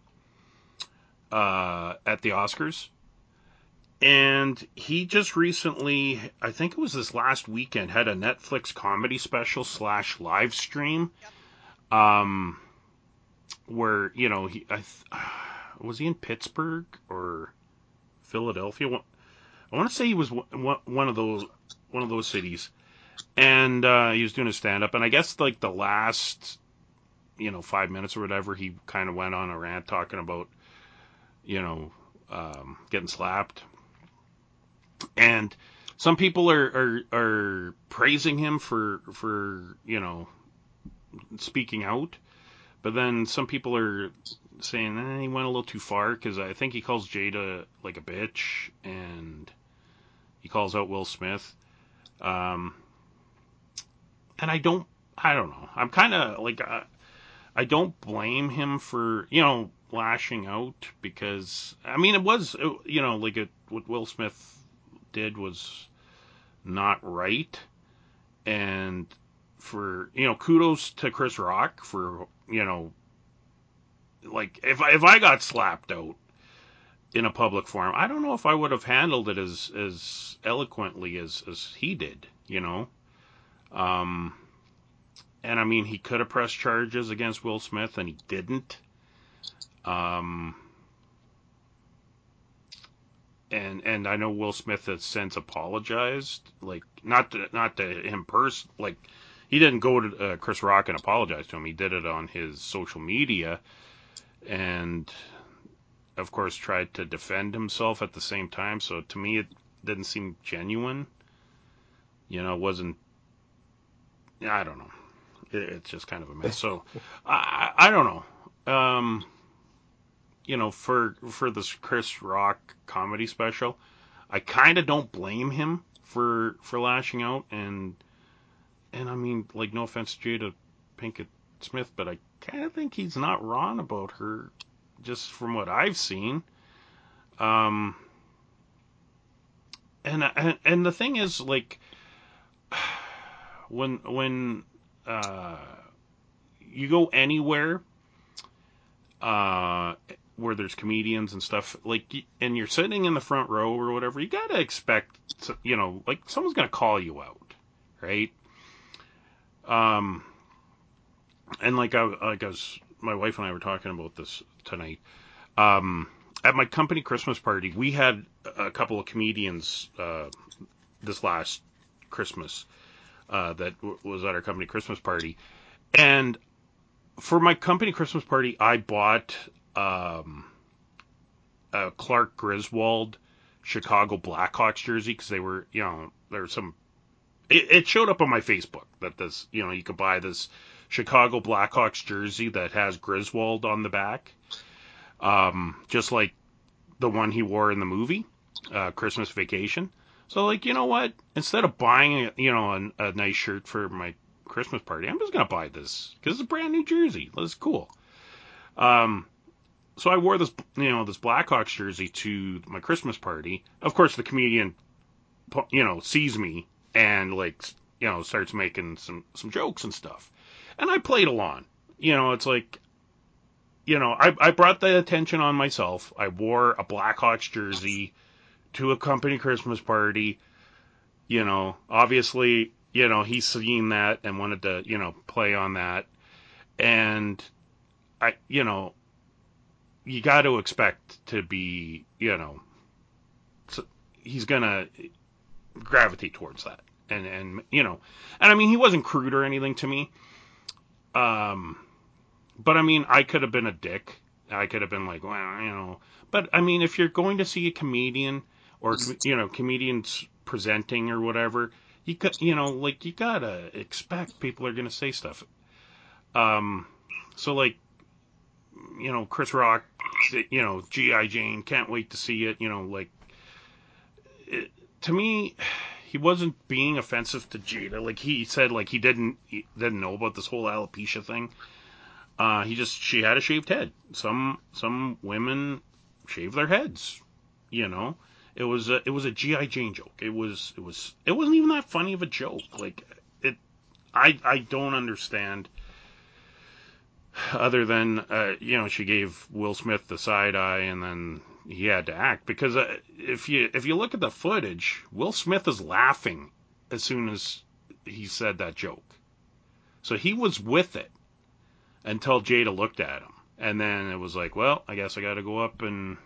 uh, at the Oscars, and he just recently, I think it was this last weekend, had a Netflix comedy special slash live stream. Um, where you know he I was he in Pittsburgh or Philadelphia? I want to say he was one of those one of those cities, and uh, he was doing a stand up. And I guess like the last you know five minutes or whatever, he kind of went on a rant talking about you know um, getting slapped, and some people are, are are praising him for for you know speaking out but then some people are saying eh, he went a little too far because I think he calls Jada like a bitch and he calls out Will Smith. Um, and I don't, I don't know. I'm kind of like, uh, I don't blame him for, you know, lashing out because, I mean, it was, you know, like it, what Will Smith did was not right. And for, you know, kudos to Chris Rock for you know, like if I, if I got slapped out in a public forum, I don't know if I would have handled it as as eloquently as as he did, you know. Um, and I mean, he could have pressed charges against Will Smith, and he didn't. Um, and and I know Will Smith has since apologized, like not to not to him person, like he didn't go to uh, Chris Rock and apologize to him. He did it on his social media, and of course tried to defend himself at the same time. So to me, it didn't seem genuine. You know, it wasn't. I don't know. It, it's just kind of a mess. So I, I don't know. Um, you know, for for this Chris Rock comedy special, I kind of don't blame him for for lashing out and and I mean, like, no offense to Jada Pinkett Smith, but I kind of think he's not wrong about her, just from what I've seen. Um, and and, and the thing is, like, when when uh, you go anywhere, uh, where there's comedians and stuff, like, and you're sitting in the front row or whatever, you gotta expect, you know, like someone's gonna call you out, right? Um, and like I like I was, my wife and I were talking about this tonight. Um, at my company Christmas party, we had a couple of comedians uh, this last Christmas uh, that w- was at our company Christmas party, and for my company Christmas party, I bought um, a Clark Griswold Chicago Blackhawks jersey because they were, you know, there some it, it showed up on my Facebook that this, you know, you could buy this Chicago Blackhawks jersey that has Griswold on the back, um, just like the one he wore in the movie, uh, Christmas Vacation. So, like, you know what? Instead of buying, you know, a, a nice shirt for my Christmas party, I'm just gonna buy this because it's a brand new jersey. That's cool. Um, so I wore this, you know, this Blackhawks jersey to my Christmas party. Of course, the comedian, you know, sees me and like you know starts making some some jokes and stuff, and I played along. You know, it's like you know I I brought the attention on myself. I wore a Blackhawks jersey to a company Christmas party. You know, obviously, you know he's seen that and wanted to you know play on that, and I you know you got to expect to be you know he's gonna gravitate towards that. And and you know, and I mean he wasn't crude or anything to me. Um, but I mean I could have been a dick. I could have been like, well, you know. But I mean, if you're going to see a comedian or you know comedians presenting or whatever, you got you know like you gotta expect people are gonna say stuff. Um, so like you know Chris Rock, you know GI Jane, can't wait to see it. You know like it, to me. He wasn't being offensive to Jada. Like he said, like he didn't he didn't know about this whole alopecia thing. Uh, he just she had a shaved head. Some some women shave their heads. You know, it was a, it was a GI Jane joke. It was it was it wasn't even that funny of a joke. Like it, I I don't understand. Other than uh, you know, she gave Will Smith the side eye, and then he had to act because uh, if you if you look at the footage, Will Smith is laughing as soon as he said that joke. So he was with it until Jada looked at him, and then it was like, well, I guess I got to go up and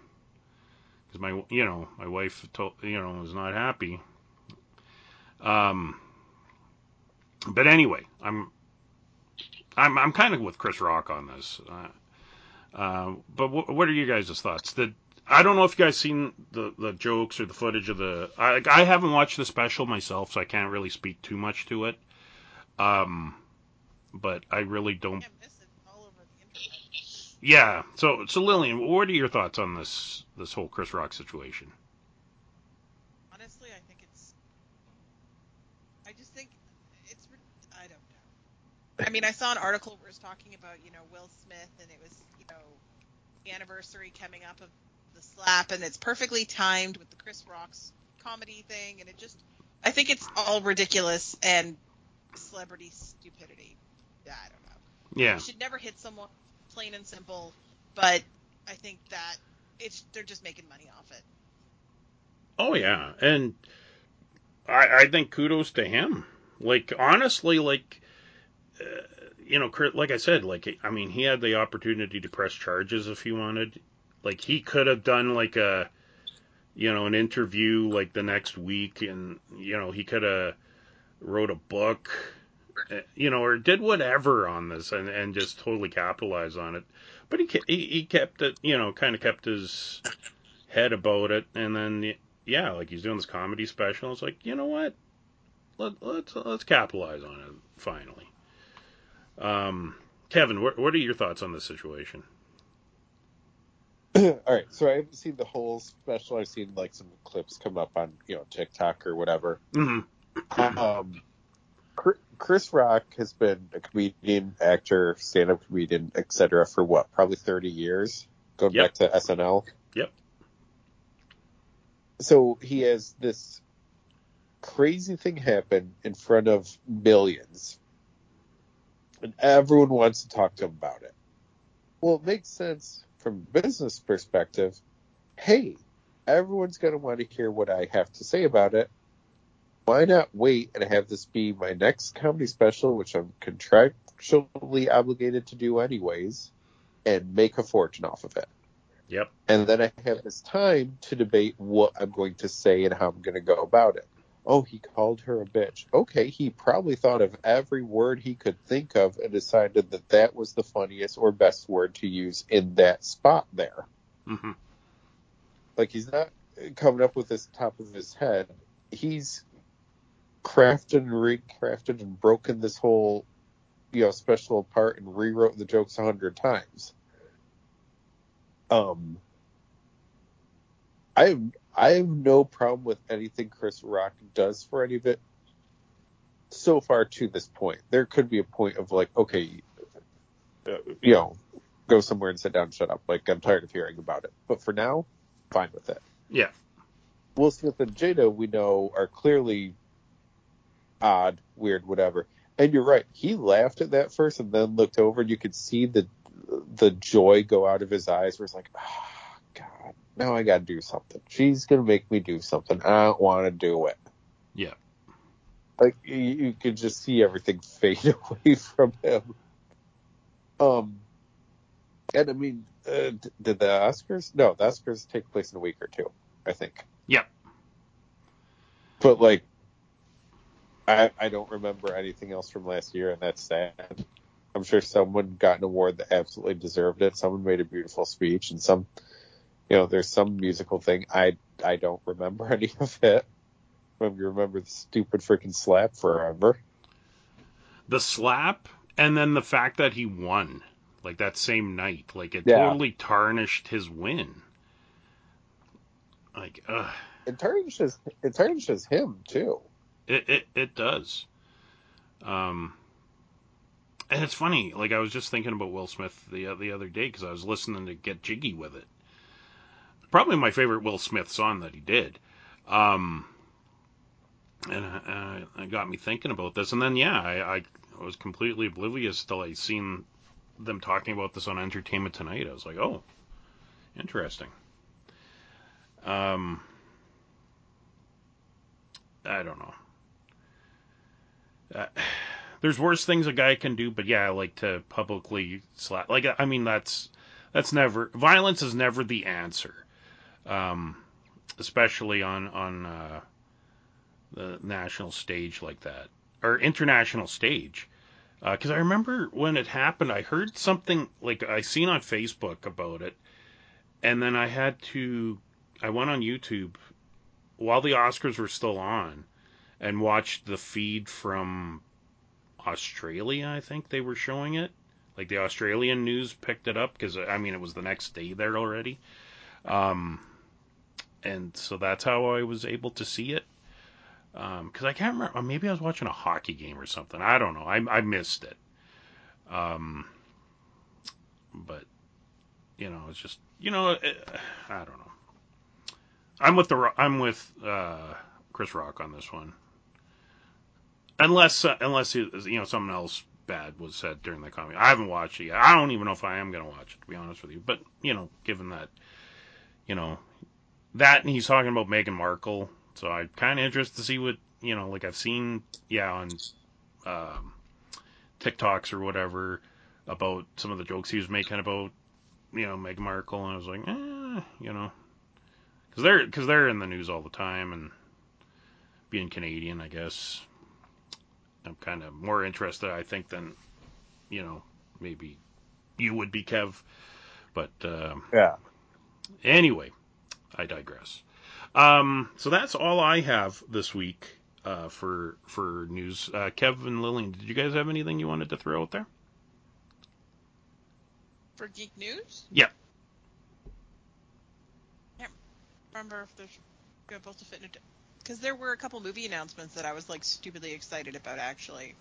because my you know my wife told you know was not happy. Um, but anyway, I'm I'm I'm kind of with Chris Rock on this. Uh, uh, but w- what are you guys' thoughts? Did I don't know if you guys seen the the jokes or the footage of the. I I haven't watched the special myself, so I can't really speak too much to it. Um, but I really don't. Yeah, miss it all over the internet. Yeah. So so Lillian, what are your thoughts on this this whole Chris Rock situation? Honestly, I think it's. I just think it's. rid- I don't know. I mean, I saw an article where it was talking about you know Will Smith, and it was you know the anniversary coming up of the slap, and it's perfectly timed with the Chris Rock's comedy thing, and it just. I think it's all ridiculous and celebrity stupidity. I don't know. Yeah. You should never hit someone, plain and simple. But I think that it's they're just making money off it. Oh yeah, and I I think kudos to him. Like honestly, like you know, like I said, like I mean, he had the opportunity to press charges if he wanted. Like he could have done like a you know an interview like the next week, and you know he could have wrote a book, uh, you know, or did whatever on this and and just totally capitalize on it. But he he, he kept it, you know, kind of kept his head about it, and then yeah, like he's doing this comedy special. It's like, you know what? Let, let's let's capitalize on it finally. Um, Kevin, what what are your thoughts on this situation? All right, so I haven't seen the whole special. I've seen like some clips come up on you know TikTok or whatever. hmm Um, Chris Rock has been a comedian, actor, stand-up comedian, etc. for what, probably 30 years, going Yep. back to SNL. Yep. So he has this crazy thing happen in front of millions, and everyone wants to talk to him about it. Well, it makes sense from a business perspective. Hey, everyone's going to want to hear what I have to say about it why not wait and have this be my next comedy special, which I'm contractually obligated to do anyways, and make a fortune off of it? Yep. And then I have this time to debate what I'm going to say and how I'm going to go about it. Oh, he called her a bitch. Okay, he probably thought of every word he could think of and decided that that was the funniest or best word to use in that spot there. hmm Like he's not coming up with this top of his head. He's crafted and recrafted and broken this whole you know special apart and rewrote the jokes a hundred times. Um, I have I have no problem with anything Chris Rock does for any of it. So far to this point, there could be a point of like, okay, uh, you know, go somewhere and sit down, and shut up. Like I'm tired of hearing about it. But for now, fine with it. Yeah. Will Smith and Jada, we know, are clearly odd, weird, whatever. And you're right. He laughed at that first and then looked over and you could see the the joy go out of his eyes where it's like, God, now I got to do something. She's to make me do something. I don't want to do it. Yeah. Like, you, you could just see everything fade away from him. Um, and I mean, uh, d- did the Oscars? No, the Oscars take place in a week or two, I think. Yep. But like, I I don't remember anything else from last year, and that's sad. I'm sure someone got an award that absolutely deserved it. Someone made a beautiful speech, and some, you know, there's some musical thing. I I don't remember any of it. Remember, remember the stupid freaking slap forever. The slap, and then the fact that he won, like that same night, like it Yeah. totally tarnished his win. Like, ugh. It tarnishes it tarnishes him too. It it it does. Um, and it's funny. Like I was just thinking about Will Smith the the other day because I was listening to Get Jiggy with it. Probably my favorite Will Smith song that he did. Um, and uh, it got me thinking about this. And then yeah, I, I was completely oblivious till I seen them talking about this on Entertainment Tonight. I was like, oh, interesting. Um, I don't know. Uh, there's worse things a guy can do, but yeah, I like to publicly slap. Like, I mean, that's that's never violence is never the answer, um, especially on on uh, the national stage like that or international stage. Because I remember when it happened, I heard something like I seen on Facebook about it, and then I had to. I went on YouTube while the Oscars were still on and watched the feed from Australia. I think they were showing it. Like the Australian news picked it up because I mean it was the next day there already. Um, and so that's how I was able to see it. Because I can't remember. Maybe I was watching a hockey game or something. I don't know. I, I missed it. Um, but you know, it's just you know, it, I don't know. I'm with the I'm with uh, Chris Rock on this one. Unless uh, unless you know something else bad was said during the comedy. I haven't watched it yet. I don't even know if I am going to watch it to be honest with you. But you know, given that you know that and he's talking about Meghan Markle, so I'm kind of interested to see what you know. Like I've seen yeah on um, TikToks or whatever about some of the jokes he was making about you know Meghan Markle, and I was like, eh, you know, because they're because they're in the news all the time, and being Canadian, I guess I'm kind of more interested, I think, than you know maybe you would be, Kev. But um, Yeah. anyway, I digress. Um, so that's all I have this week uh, for for news. Uh, Kev and Lillian, did you guys have anything you wanted to throw out there? For Geek News? Yeah. Can't remember if there's supposed to fit into because there were a couple movie announcements that I was like stupidly excited about actually.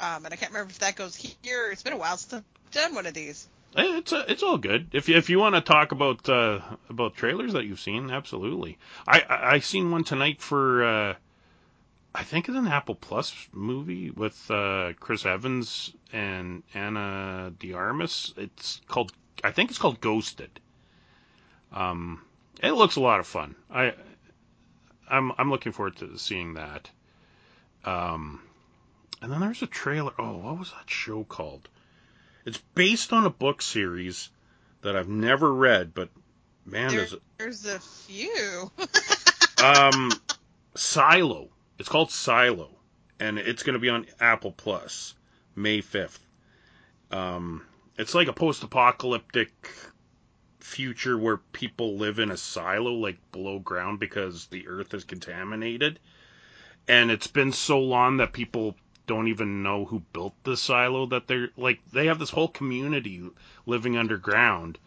Um, and I can't remember if that goes here. It's been a while since I've done one of these. Eh, It's uh, it's all good. If you, if you want to talk about uh, about trailers that you've seen, absolutely. I I, I seen one tonight for uh, I think it's an Apple Plus movie with uh, Chris Evans and Ana de Armas. It's called I think it's called Ghosted. Um, it looks a lot of fun. I I'm I'm looking forward to seeing that. Um, and then there's a trailer. Oh, what was that show called? It's based on a book series that I've never read, but man, There- does it. There's a few. Um, Silo. It's called Silo, and it's going to be on Apple Plus May 5th. Um, it's like a post-apocalyptic future where people live in a silo, like below ground, because the Earth is contaminated. And it's been so long that people don't even know who built the silo that they're like they have this whole community living underground.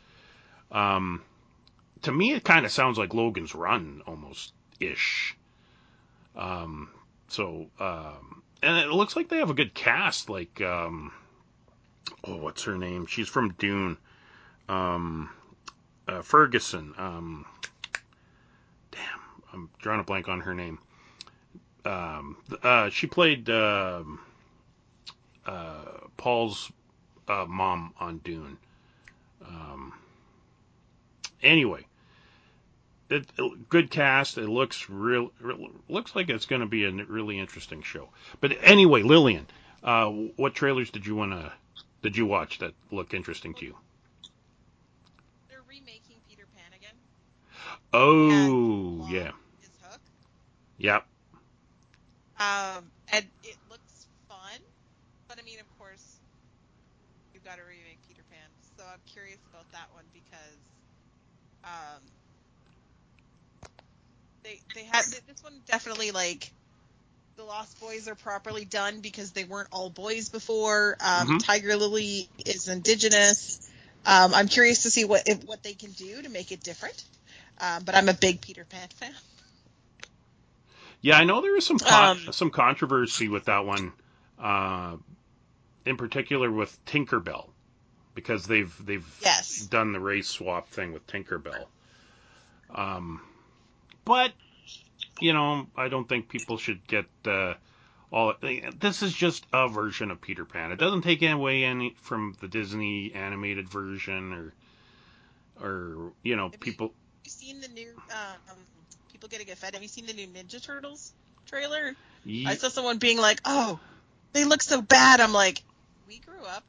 Um, to me, it kind of sounds like Logan's Run almost ish. Um, so um, and it looks like they have a good cast. Like um, oh, what's her name? She's from Dune. Um, uh, Ferguson. Um, damn, I'm drawing a blank on her name. Um, uh, she played um, uh, Paul's uh, mom on Dune. Um, anyway, it, it- good cast. It looks real. real looks like it's going to be a n- really interesting show. But anyway, Lillian, uh, what trailers did you want to did you watch that look interesting to you? They're remaking Peter Pan again. Oh, yeah, Hook. yep. Um, and it looks fun, but I mean, of course, you've got to remake Peter Pan. So I'm curious about that one because, um, they they had this one definitely like the Lost Boys are properly done because they weren't all boys before. Um, Mhm. Tiger Lily is indigenous. Um, I'm curious to see what if, what they can do to make it different. Um, but I'm a big Peter Pan fan. Yeah, I know there was some con- Um, some controversy with that one, uh, in particular with Tinkerbell, because they've they've Yes. done the race swap thing with Tinkerbell. Um, but you know, I don't think people should get uh, all. This is just a version of Peter Pan. It doesn't take away any from the Disney animated version or or you know people. Have you seen the new um, people getting offended? Have you seen the new Ninja Turtles trailer? Ye- I saw someone being like, "Oh, they look so bad." I'm like, we grew up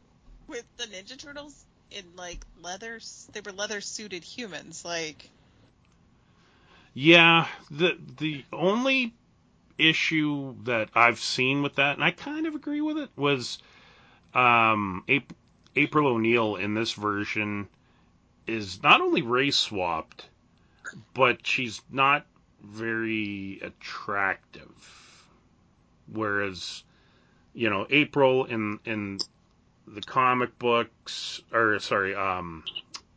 with the Ninja Turtles in like leather. They were leather suited humans. Like, Yeah, the the only issue that I've seen with that, and I kind of agree with it, was um, Ap- April O'Neil in this version is not only race swapped, but she's not very attractive. Whereas, you know, April in in the comic books, or sorry, um,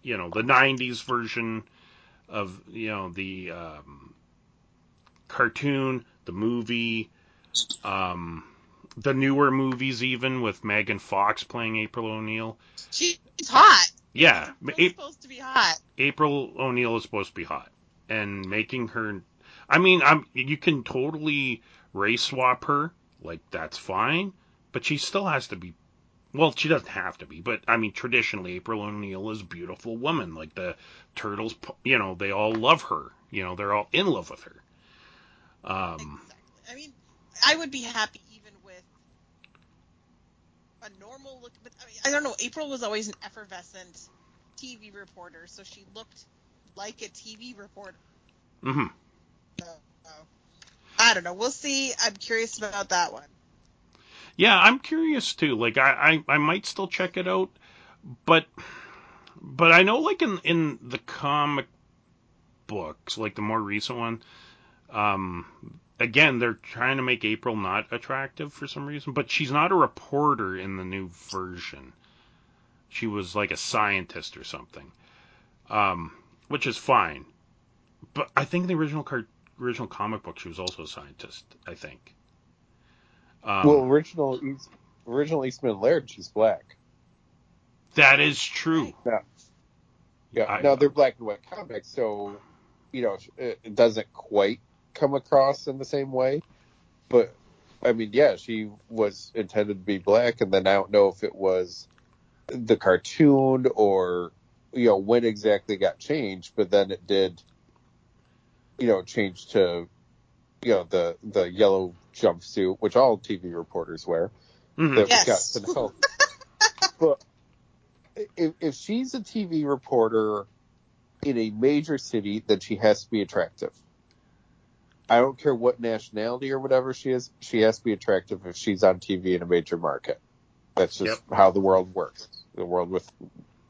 you know, the '90s version of you know the um, cartoon, the movie, um, the newer movies, even with Megan Fox playing April O'Neil. she's hot. Yeah, She's A- supposed to be hot. April O'Neil is supposed to be hot, and making her. I mean, I'm you can totally race swap her, like that's fine, but she still has to be. Well, she doesn't have to be, but I mean, traditionally, April O'Neil is a beautiful woman. Like the turtles, you know, they all love her. You know, they're all in love with her. Um, Exactly. I mean, I would be happy even with a normal look, but I, mean, I don't know. April was always an effervescent TV reporter, so she looked like a TV reporter. hmm So, I don't know. We'll see. I'm curious about that one. Yeah, I'm curious too. Like I, I, I might still check it out, but but I know like in in the comic books, like the more recent one, um again they're trying to make April not attractive for some reason, but she's not a reporter in the new version. She was like a scientist or something. Um which is fine. But I think in the original car- original comic book she was also a scientist, I think. Um, well, original East, original Eastman Laird, she's black. That is true. Yeah. I- now they're black and white comics, so you know it it doesn't quite come across in the same way. But I mean, yeah, she was intended to be black, and then I don't know if it was the cartoon or you know when exactly got changed, but then it did, you know, change to you know the the yellow jumpsuit, which all TV reporters wear Mhm. that Yes. we got to know. but if, if she's a TV reporter in a major city, then she has to be attractive. I don't care what nationality or whatever she is, she has to be attractive if she's on TV in a major market. That's just how the world works. The world with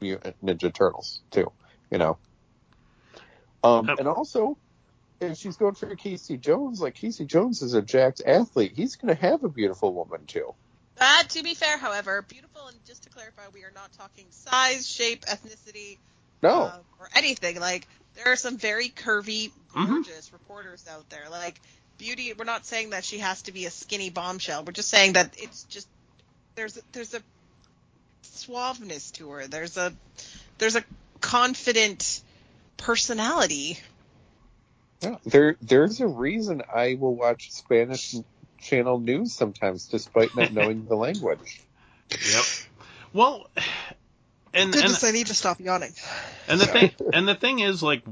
Mutant Ninja Turtles too, you know. Um, Yep. and also, if she's going for Casey Jones, like Casey Jones is a jacked athlete, he's going to have a beautiful woman too. Uh, to be fair, however, beautiful, and just to clarify, we are not talking size, shape, ethnicity, No, uh, or anything. Like, there are some very curvy, Mhm. gorgeous reporters out there. Like, beauty, we're not saying that she has to be a skinny bombshell. We're just saying that it's just, there's, a- there's a suaveness to her. There's a, there's a confident personality. Yeah, there there's a reason I will watch Spanish channel news sometimes, despite not knowing the language. Yep. Well, and and I need to stop yawning. and the thing and the thing is like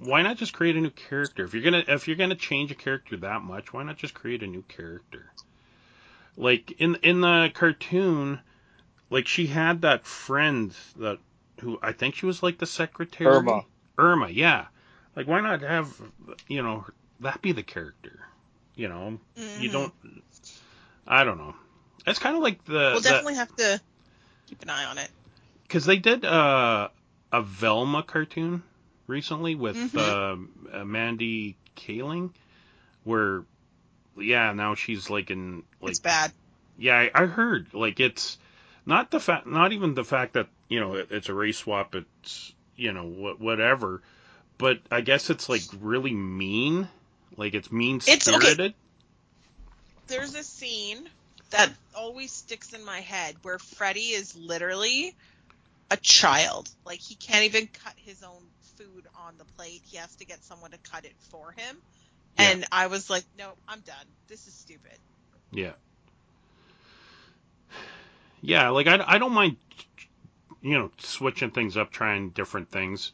why not just create a new character? If you're gonna if you're gonna change a character that much, why not just create a new character? Like in in the cartoon, like she had that friend that who I think she was like the secretary. Irma. Irma, yeah. Like why not have you know that be the character? You know, you Mhm. don't. I don't know. It's kind of like the We'll the- definitely have to keep an eye on it. because they did uh, a Velma cartoon recently with Mhm. uh, Mindy Kaling, where yeah now she's like in like it's bad. yeah I, I heard like it's not the fact not even the fact that you know it, it's a race swap it's you know what whatever but I guess it's like really mean like it's mean It's- okay. There's a scene that always sticks in my head where Freddy is literally a child. Like he can't even cut his own food on the plate. He has to get someone to cut it for him. Yeah. And I was like, no, I'm done. This is stupid. Yeah. Yeah, like I, I don't mind, you know, switching things up, trying different things.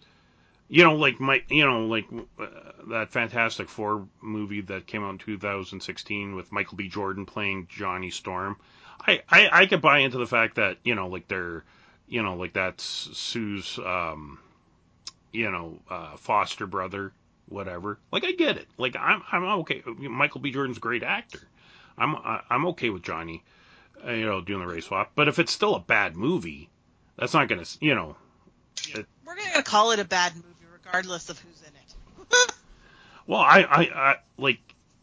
You know, like my, you know, like uh, that Fantastic Four movie that came out in 2016 with Michael B. Jordan playing Johnny Storm. I, I, I could buy into the fact that you know, like they're, you know, like that's Sue's, um, you know, uh, foster brother, whatever. Like I get it. Like I'm, I'm okay. Michael B. Jordan's a great actor. I'm, I'm okay with Johnny, uh, you know, doing the race swap. But if it's still a bad movie, that's not gonna, you know, We're gonna call it a bad movie regardless of who's in it. Well, I, I, I like.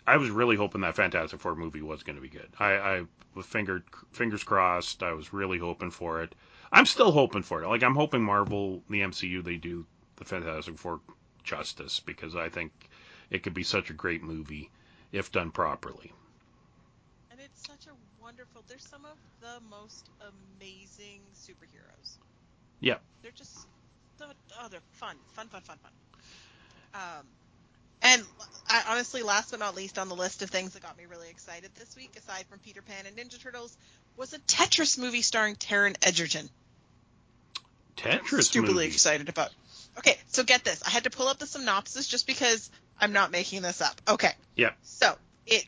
I was really hoping that Fantastic Four movie was going to be good. I, I with finger, fingers crossed. I was really hoping for it. I'm still hoping for it. Like I'm hoping Marvel, the MCU, they do the Fantastic Four justice because I think it could be such a great movie if done properly. And it's such a wonderful. They're some of the most amazing superheroes. Yeah. They're just so oh, they're fun, fun, fun, fun, fun. Um, and I, honestly, last but not least on the list of things that got me really excited this week, aside from Peter Pan and Ninja Turtles, was a Tetris movie starring Taron Egerton. Tetris. I'm stupidly movie. excited about. Okay, so get this. I had to pull up the synopsis just because I'm not making this up. Okay. Yep. So it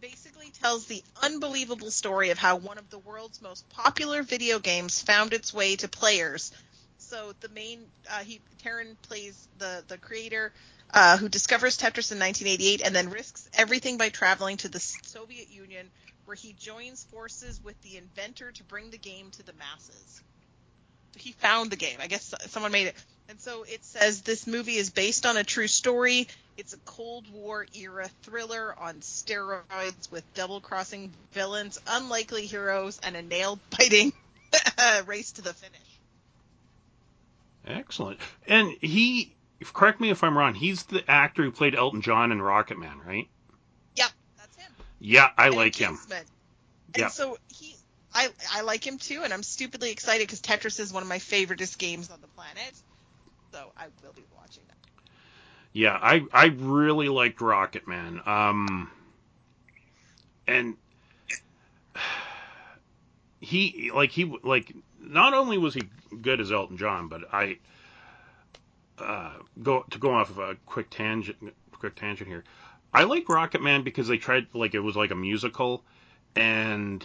basically tells the unbelievable story of how one of the world's most popular video games found its way to players. So the main uh, he Taron plays the the creator uh, who discovers Tetris in 1988 and then risks everything by traveling to the Soviet Union, where he joins forces with the inventor to bring the game to the masses he found the game. I guess someone made it. And so it says this movie is based on a true story. It's a Cold War era thriller on steroids with double crossing villains, unlikely heroes, and a nail biting race to the finish. Excellent. And he, correct me if I'm wrong. He's the actor who played Elton John in Rocket Man, right? Yep, that's him. Yeah, I And like him. Kingsman. Yeah. And so he, I, I like him too, and I'm stupidly excited because Tetris is one of my favoriteest games on the planet. So I will be watching that. Yeah, I I really liked Rocket Man. Um, and he like he like not only was he good as Elton John, but I uh, go to go off of a quick tangent quick tangent here. I like Rocket Man because they tried like it was like a musical, and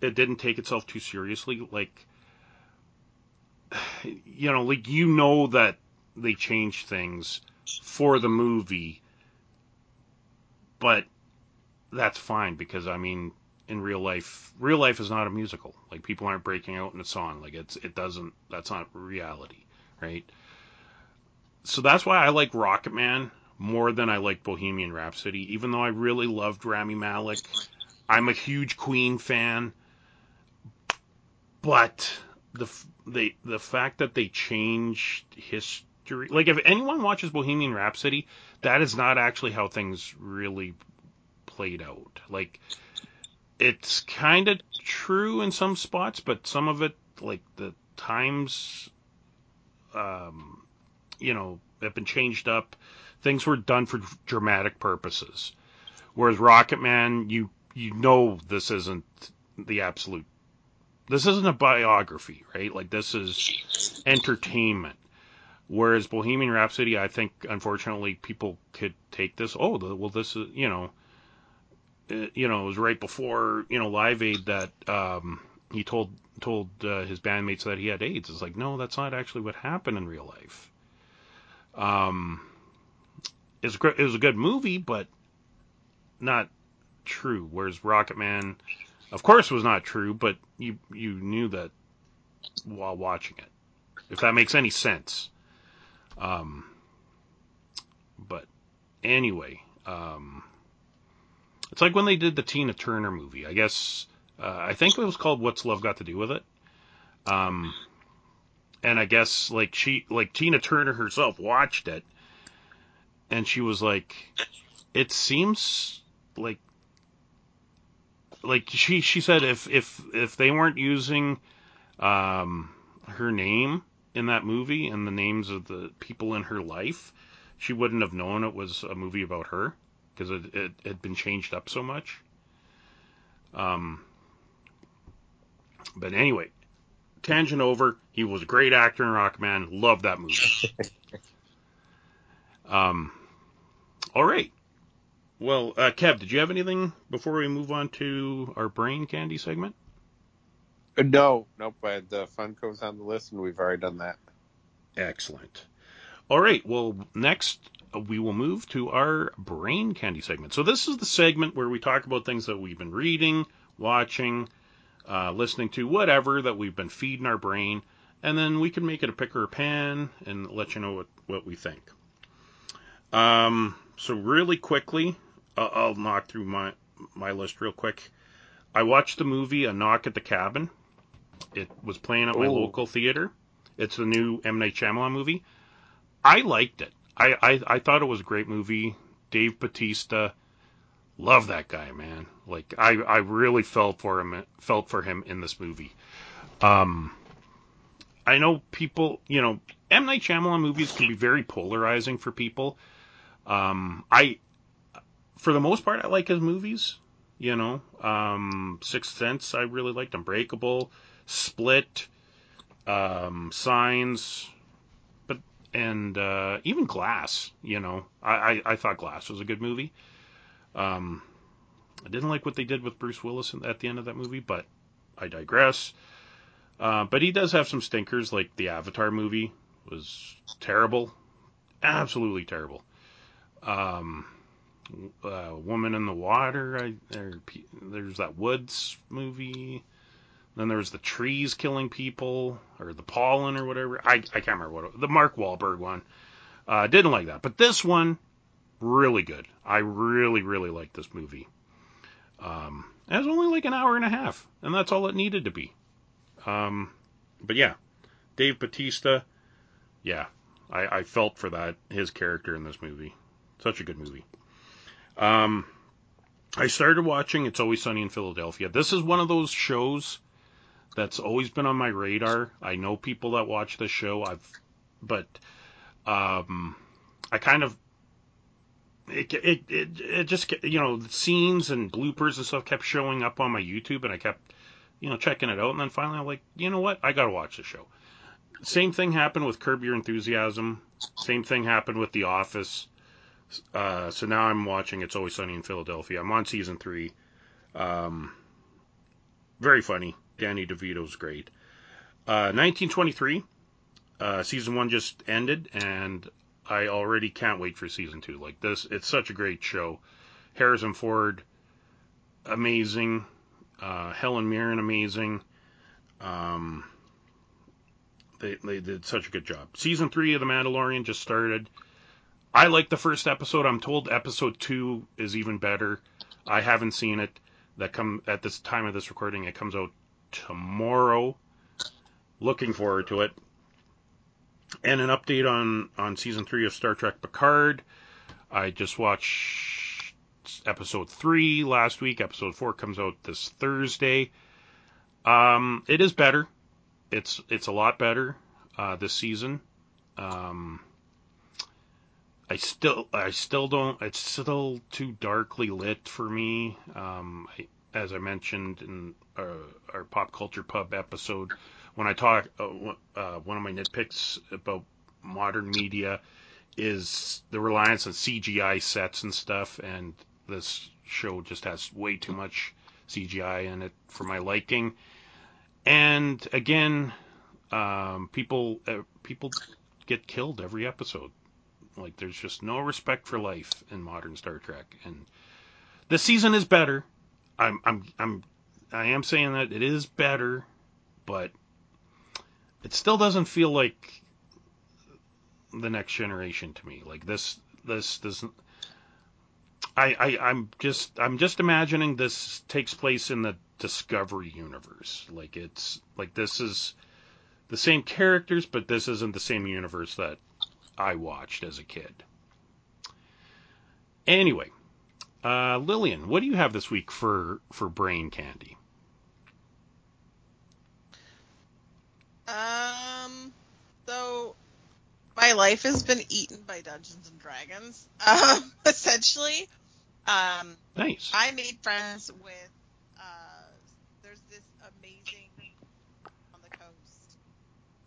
it didn't take itself too seriously. Like you know, like you know that they changed things for the movie, but that's fine because I mean, in real life, real life is not a musical. Like people aren't breaking out in a song. Like it's it doesn't. That's not reality, right? So that's why I like Rocket Man more than I like Bohemian Rhapsody. Even though I really loved Rami Malek, I'm a huge Queen fan, but the they the fact that they changed history like if anyone watches Bohemian Rhapsody that is not actually how things really played out like it's kind of true in some spots but some of it like the times um you know have been changed up things were done for dramatic purposes whereas Rocket Man you you know this isn't the absolute this isn't a biography, right? Like this is entertainment. Whereas Bohemian Rhapsody, I think, unfortunately, people could take this. Oh, well, this is you know, you know, it was right before you know Live Aid that um, he told told uh, his bandmates that he had AIDS. It's like, no, that's not actually what happened in real life. Um, it's. It was a good movie, but not true. Whereas Rocket Man of course was not true, but you you knew that while watching it. If that makes any sense. Um, but anyway, um, it's like when they did the Tina Turner movie. I guess uh, I think it was called "What's Love Got to Do with It." Um, and I guess like she, like Tina Turner herself, watched it, and she was like, "It seems like." Like she she said if if if they weren't using um, her name in that movie and the names of the people in her life, she wouldn't have known it was a movie about her because it, it had been changed up so much. Um, but anyway, tangent over. He was a great actor in Rockman. Loved that movie. um, all right. Well, uh, Kev, did you have anything before we move on to our brain candy segment? Uh, No, nope. I had the Funko's on the list, and we've already done that. Excellent. All right. Well, next uh, we will move to our brain candy segment. So this is the segment where we talk about things that we've been reading, watching, uh, listening to, whatever that we've been feeding our brain, and then we can make it a pick or a pan and let you know what, what we think. Um, so really quickly, uh, I'll knock through my my list real quick. I watched the movie A Knock at the Cabin. It was playing at my Ooh. local theater. It's the new M Night Shyamalan movie. I liked it. I, I I thought it was a great movie. Dave Batista, love that guy, man. Like I I really felt for him felt for him in this movie. Um, I know people, you know, M Night Shyamalan movies can be very polarizing for people. Um, I, for the most part, I like his movies. You know, um, Sixth Sense, I really liked. Unbreakable, Split, um, Signs, and uh, even Glass. You know, I, I I thought Glass was a good movie. Um, I didn't like what they did with Bruce Willis at the end of that movie, but I digress. Uh, but he does have some stinkers, like the Avatar movie was terrible, absolutely terrible. Um, uh, Woman in the Water, I, there, there's that Woods movie. Then there was the trees killing people, or the pollen, or whatever. I, I can't remember what it, the Mark Wahlberg one. Uh, didn't like that, but this one, really good. I really, really like this movie. Um, it was only like an hour and a half, and that's all it needed to be. Um, but yeah, Dave Batista, yeah, I, I felt for that his character in this movie. Such a good movie. Um, I started watching It's Always Sunny in Philadelphia. This is one of those shows that's always been on my radar. I know people that watch this show. I've, but um, I kind of it, it it it just you know the scenes and bloopers and stuff kept showing up on my YouTube, and I kept you know checking it out, and then finally I'm like, you know what, I gotta watch the show. Same thing happened with Curb Your Enthusiasm. Same thing happened with The Office. Uh, so now I'm watching It's Always Sunny in Philadelphia. I'm on season three. Um, very funny. Danny DeVito's great. Uh, 1923. Uh, season one just ended, and I already can't wait for season two. Like this, it's such a great show. Harrison Ford, amazing. Uh, Helen Mirren, amazing. Um, they they did such a good job. Season three of The Mandalorian just started. I like the first episode. I'm told episode two is even better. I haven't seen it. That come at this time of this recording, it comes out tomorrow. Looking forward to it. And an update on on season three of Star Trek Picard. I just watched episode three last week. Episode four comes out this Thursday. Um, it is better. It's it's a lot better uh, this season. Um, I still I still don't. It's still too darkly lit for me. Um, I, as I mentioned in uh, our pop culture pub episode, when I talk, uh, uh, one of my nitpicks about modern media is the reliance on CGI sets and stuff, and this show just has way too much CGI in it for my liking. And again, um, people uh, people get killed every episode. Like there's just no respect for life in modern Star Trek, and the season is better. I'm I'm I'm I am saying that it is better, but it still doesn't feel like the next generation to me. Like this this doesn't I, I I'm just I'm just imagining this takes place in the Discovery universe. Like it's like this is the same characters, but this isn't the same universe that I watched as a kid. Anyway, uh, Lillian, what do you have this week for for brain candy? Um, so my life has been eaten by Dungeons and Dragons. Um, essentially, um, Nice. I made friends with. Uh, there's this amazing on the coast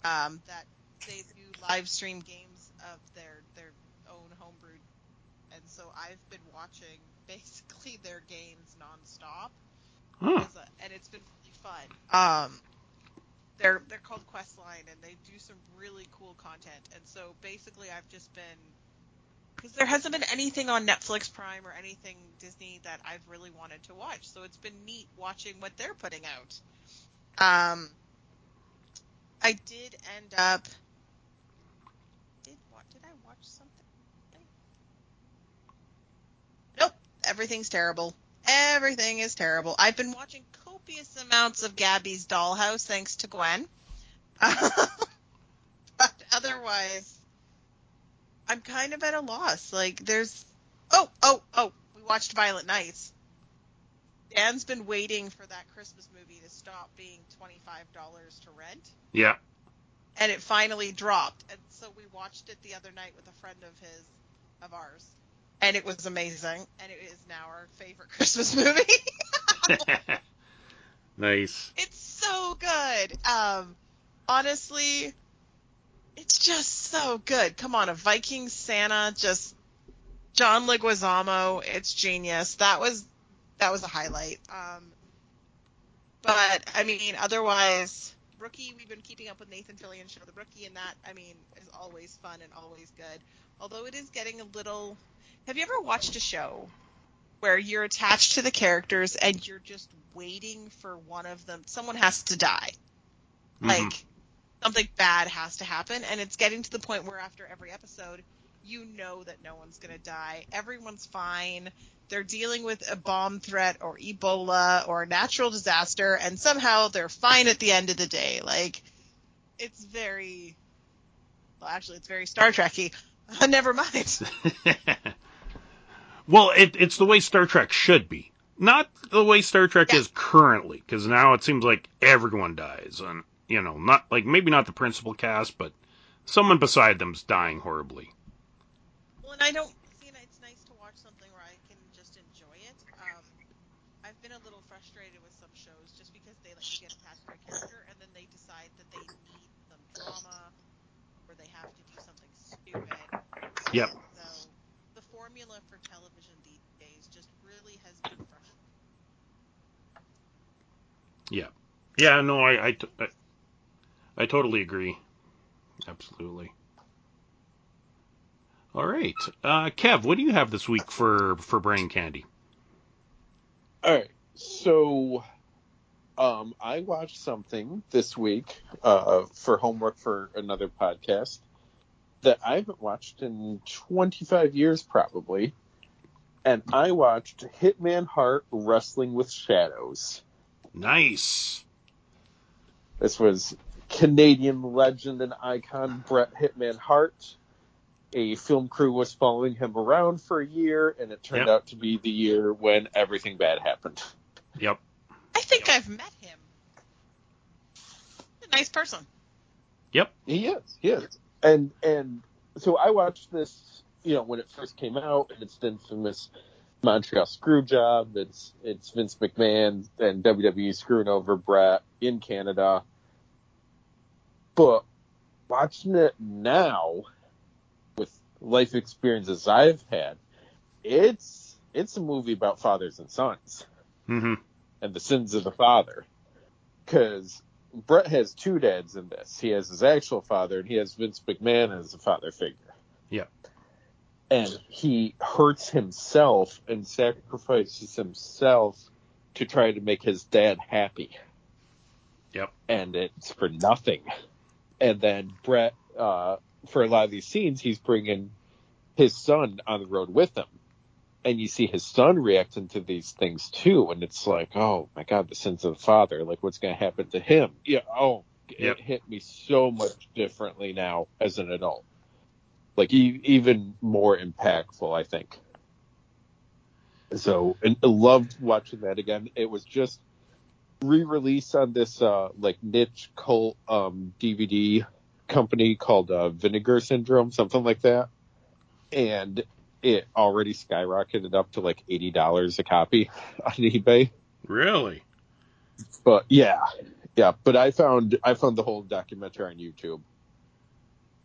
um, that they do live stream games of their their own homebrewed, and so I've been watching basically their games nonstop, Huh. and it's been really fun. Um, they're they're called Questline, and they do some really cool content. And so basically, I've just been because there hasn't been anything on Netflix Prime or anything Disney that I've really wanted to watch. So it's been neat watching what they're putting out. Um, I did end up. Did what? Did I watch something? Nope. Everything's terrible. Everything is terrible. I've been watching copious amounts of Gabby's Dollhouse thanks to Gwen. but otherwise, I'm kind of at a loss. Like, there's. Oh, oh, oh! We watched Violent Nights. Dan's been waiting for that Christmas movie to stop being $25 to rent, Yeah. and it finally dropped. And so we watched it the other night with a friend of his, of ours, and it was amazing. And it is now our favorite Christmas movie. nice. It's so good. Um, honestly, it's just so good. Come on, a Viking Santa, just John Leguizamo. It's genius. That was that was a highlight. Um, but I mean, otherwise, Rookie. We've been keeping up with Nathan Fillion show. The Rookie, and that I mean is always fun and always good. Although it is getting a little. Have you ever watched a show where you're attached to the characters and you're just waiting for one of them? Someone has to die. Mhm. Like something bad has to happen, and it's getting to the point where after every episode, you know that no one's gonna die. Everyone's fine. They're dealing with a bomb threat or Ebola or a natural disaster, and somehow they're fine at the end of the day. Like it's very. Well, actually, it's very Star Trekky. Never mind. well, it, it's the way Star Trek should be, not the way Star Trek Yeah. is currently. Because now it seems like everyone dies, and you know, not like maybe not the principal cast, but someone beside them's dying horribly. Well, and I don't. See, and it's nice to watch something where I can just enjoy it. Um, I've been a little frustrated with some shows just because they let you get attached to a character and then they decide that they need some drama or they have to do something stupid. Yep. So the formula for television these days just really has been frustrating. Yeah. Yeah, no, I, I, t- I- I totally agree. Absolutely. All right, uh, Kev, what do you have this week for for brain candy? All right. So, um, I watched something this week uh, for homework for another podcast that I haven't watched in 25 years, probably. And I watched Hitman Hart Wrestling with Shadows. Nice. This was Canadian legend and icon Bret Hitman Hart. A film crew was following him around for a year, and it turned Yep. out to be the year when everything bad happened. Yep. I think I've met him. A nice person. Yep. He is. He is. And and so I watched this, you know, when it first came out, and it's the infamous Montreal screw job. It's it's Vince McMahon and WWE screwing over Bret in Canada. But watching it now, with life experiences I've had, it's it's a movie about fathers and sons hmm and the sins of the father. Because Bret has two dads in this. He has his actual father, and he has Vince McMahon as a father figure. Yeah. And he hurts himself and sacrifices himself to try to make his dad happy. Yep. And it's for nothing. And then Bret uh, for a lot of these scenes, he's bringing his son on the road with him. And you see his son reacting to these things too, and it's like, oh my god, the sins of the father. Like, what's going to happen to him? Yeah. Oh, Yep. it hit me so much differently now as an adult. Like, e- even more impactful, I think. So, and I loved watching that again. It was just re-release on this uh like niche cult um DVD company called uh, Vinegar Syndrome, something like that. And it already skyrocketed up to like eighty dollars a copy on eBay. Really? But yeah, yeah. But I found I found the whole documentary on YouTube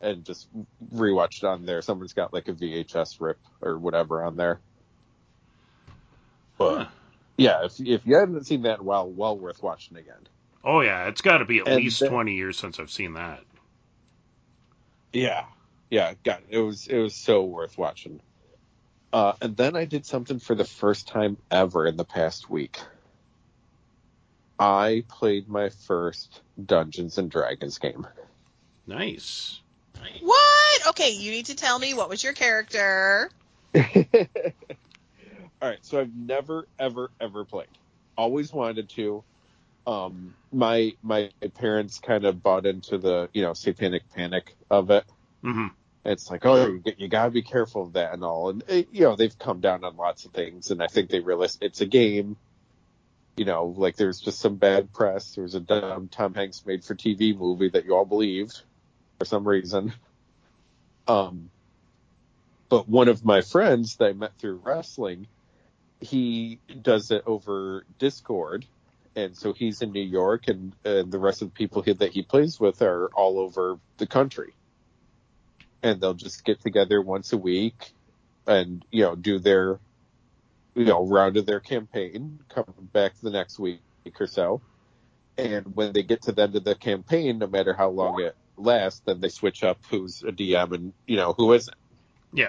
and just rewatched on there. Someone's got like a VHS rip or whatever on there. But Huh. yeah, if if you haven't seen that while, well worth watching again. Oh yeah, it's got to be at And least the- 20 years since I've seen that. Yeah, yeah, God, it was it was so worth watching. Uh, and then I did something for the first time ever in the past week. I played my first Dungeons and Dragons game. Nice. What? Okay, you need to tell me what was your character. All right, so I've never, ever, ever played. Always wanted to. Um, my my parents kind of bought into the you know satanic panic of it. hmm It's like, oh, you, you gotta be careful of that and all. And eh, you know they've come down on lots of things, and I think they realize it's a game. You know, like there's just some bad press. There was a dumb Tom Hanks made for TV movie that you all believed for some reason. Um, but one of my friends that I met through wrestling, he does it over Discord, and so he's in New York, and, and the rest of the people he, that he plays with are all over the country, and they'll just get together once a week, and you know do their, you know, round of their campaign, come back the next week or so, and when they get to the end of the campaign, no matter how long it lasts, then they switch up who's a DM and you know who isn't Yeah.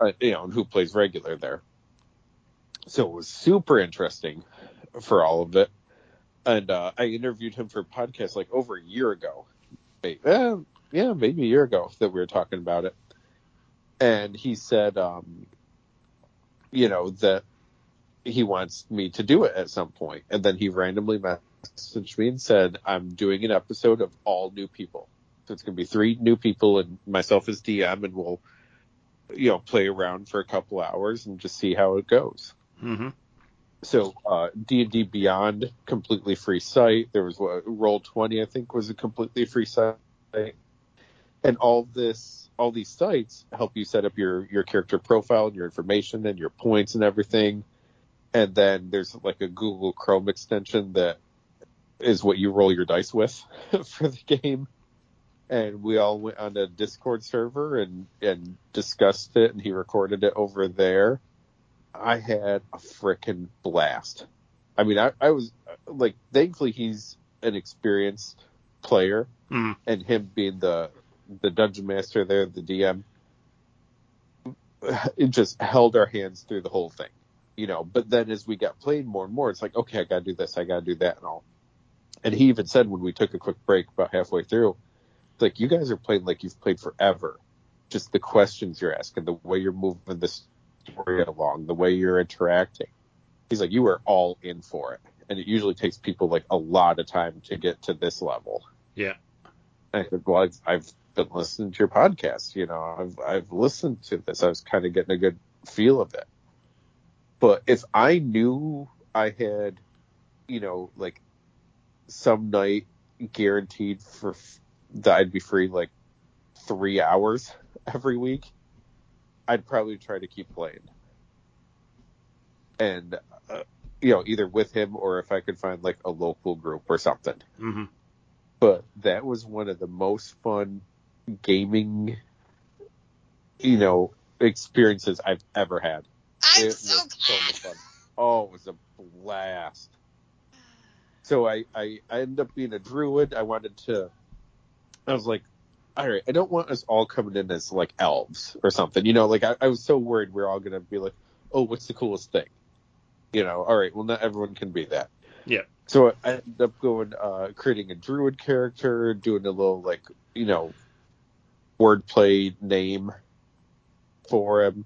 uh, you know, and who plays regular there. So it was super interesting for all of it. And uh, I interviewed him for a podcast like over a year ago. Eh, yeah, maybe a year ago that we were talking about it. And he said, um, you know, that he wants me to do it at some point. And then he randomly messaged me and said, I'm doing an episode of all new people. So it's going to be three new people and myself as DM, and we'll you know, play around for a couple hours and just see how it goes. hmm So, uh, D&D Beyond, completely free site. There was what, Roll20, I think, was a completely free site. And all this, all these sites help you set up your, your character profile and your information and your points and everything. And then there's like a Google Chrome extension that is what you roll your dice with for the game and we all went on a Discord server and and discussed it, and he recorded it over there. I had a freaking blast. I mean, I, I was like, thankfully he's an experienced player, Mhm. and him being the the dungeon master there, the DM, it just held our hands through the whole thing, you know. But then as we got played more and more, it's like, okay, I gotta do this, I gotta do that, and all. And he even said when we took a quick break about halfway through, it's like you guys are playing like you've played forever. Just the questions you're asking, the way you're moving the story along, the way you're interacting. He's like, you are all in for it. And it usually takes people like a lot of time to get to this level. Yeah. I said, well, I've, I've been listening to your podcast. You know, I've, I've listened to this. I was kind of getting a good feel of it. But if I knew I had, you know, like some night guaranteed for f- that I'd be free like three hours every week, I'd probably try to keep playing. And, uh, you know, either with him or if I could find like a local group or something. hmm But that was one of the most fun gaming, you know, experiences I've ever had. I'm It so was so much fun. Oh, it was a blast. So I, I, I ended up being a druid. I wanted to, I was like, all right, I don't want us all coming in as like elves or something. You know, like I, I was so worried we're all going to be like, oh, what's the coolest thing? You know, all right, well, not everyone can be that. Yeah. So I ended up going, uh, creating a druid character, doing a little like, you know, wordplay name for him.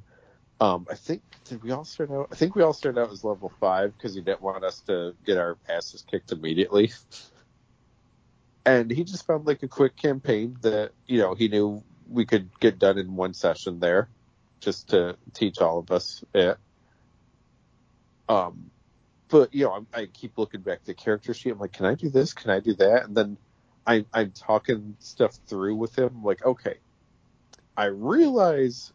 Um, I think did we all start out? I think we all started out as level five because he didn't want us to get our asses kicked immediately. And he just found like a quick campaign that you know he knew we could get done in one session there, just to teach all of us it. Um, but you know, I, I keep looking back at the character sheet. I'm like, can I do this? Can I do that? And then I, I'm talking stuff through with him. Like, okay, I realize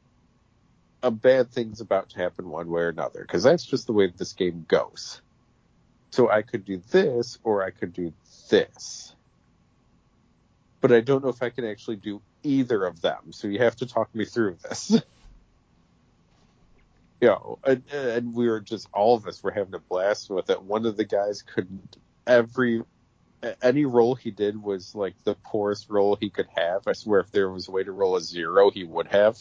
a bad thing's about to happen one way or another because that's just the way this game goes. So I could do this or I could do this. But I don't know if I can actually do either of them. So you have to talk me through this. you know, and, and we were just all of us were having a blast with it. One of the guys couldn't every any roll he did was like the poorest roll he could have. I swear, if there was a way to roll a zero, he would have.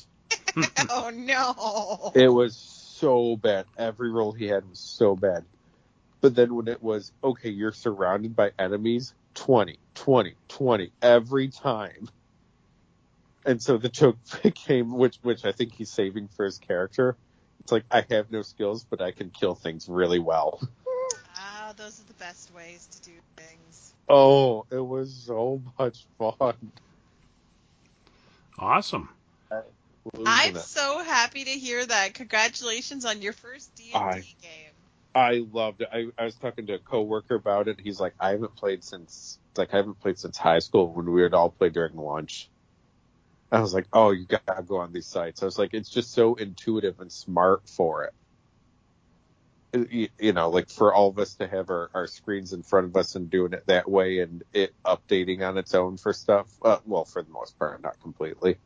oh no! It was so bad. Every roll he had was so bad. But then when it was okay, you're surrounded by enemies, 20, 20, 20 every time. And so the joke became, which which I think he's saving for his character. It's like I have no skills, but I can kill things really well. Ah, those are the best ways to do things. Oh, it was so much fun. Awesome. I'm so happy to hear that. Congratulations on your first D and I- D game. I loved it. I, I was talking to a coworker about it. He's like, I haven't played since like I haven't played since high school when we would all play during lunch. I was like, oh, you gotta go on these sites. I was like, it's just so intuitive and smart for it. Uh, You, know, like for all of us to have our, our screens in front of us and doing it that way and it updating on its own for stuff. Uh, well, for the most part, not completely.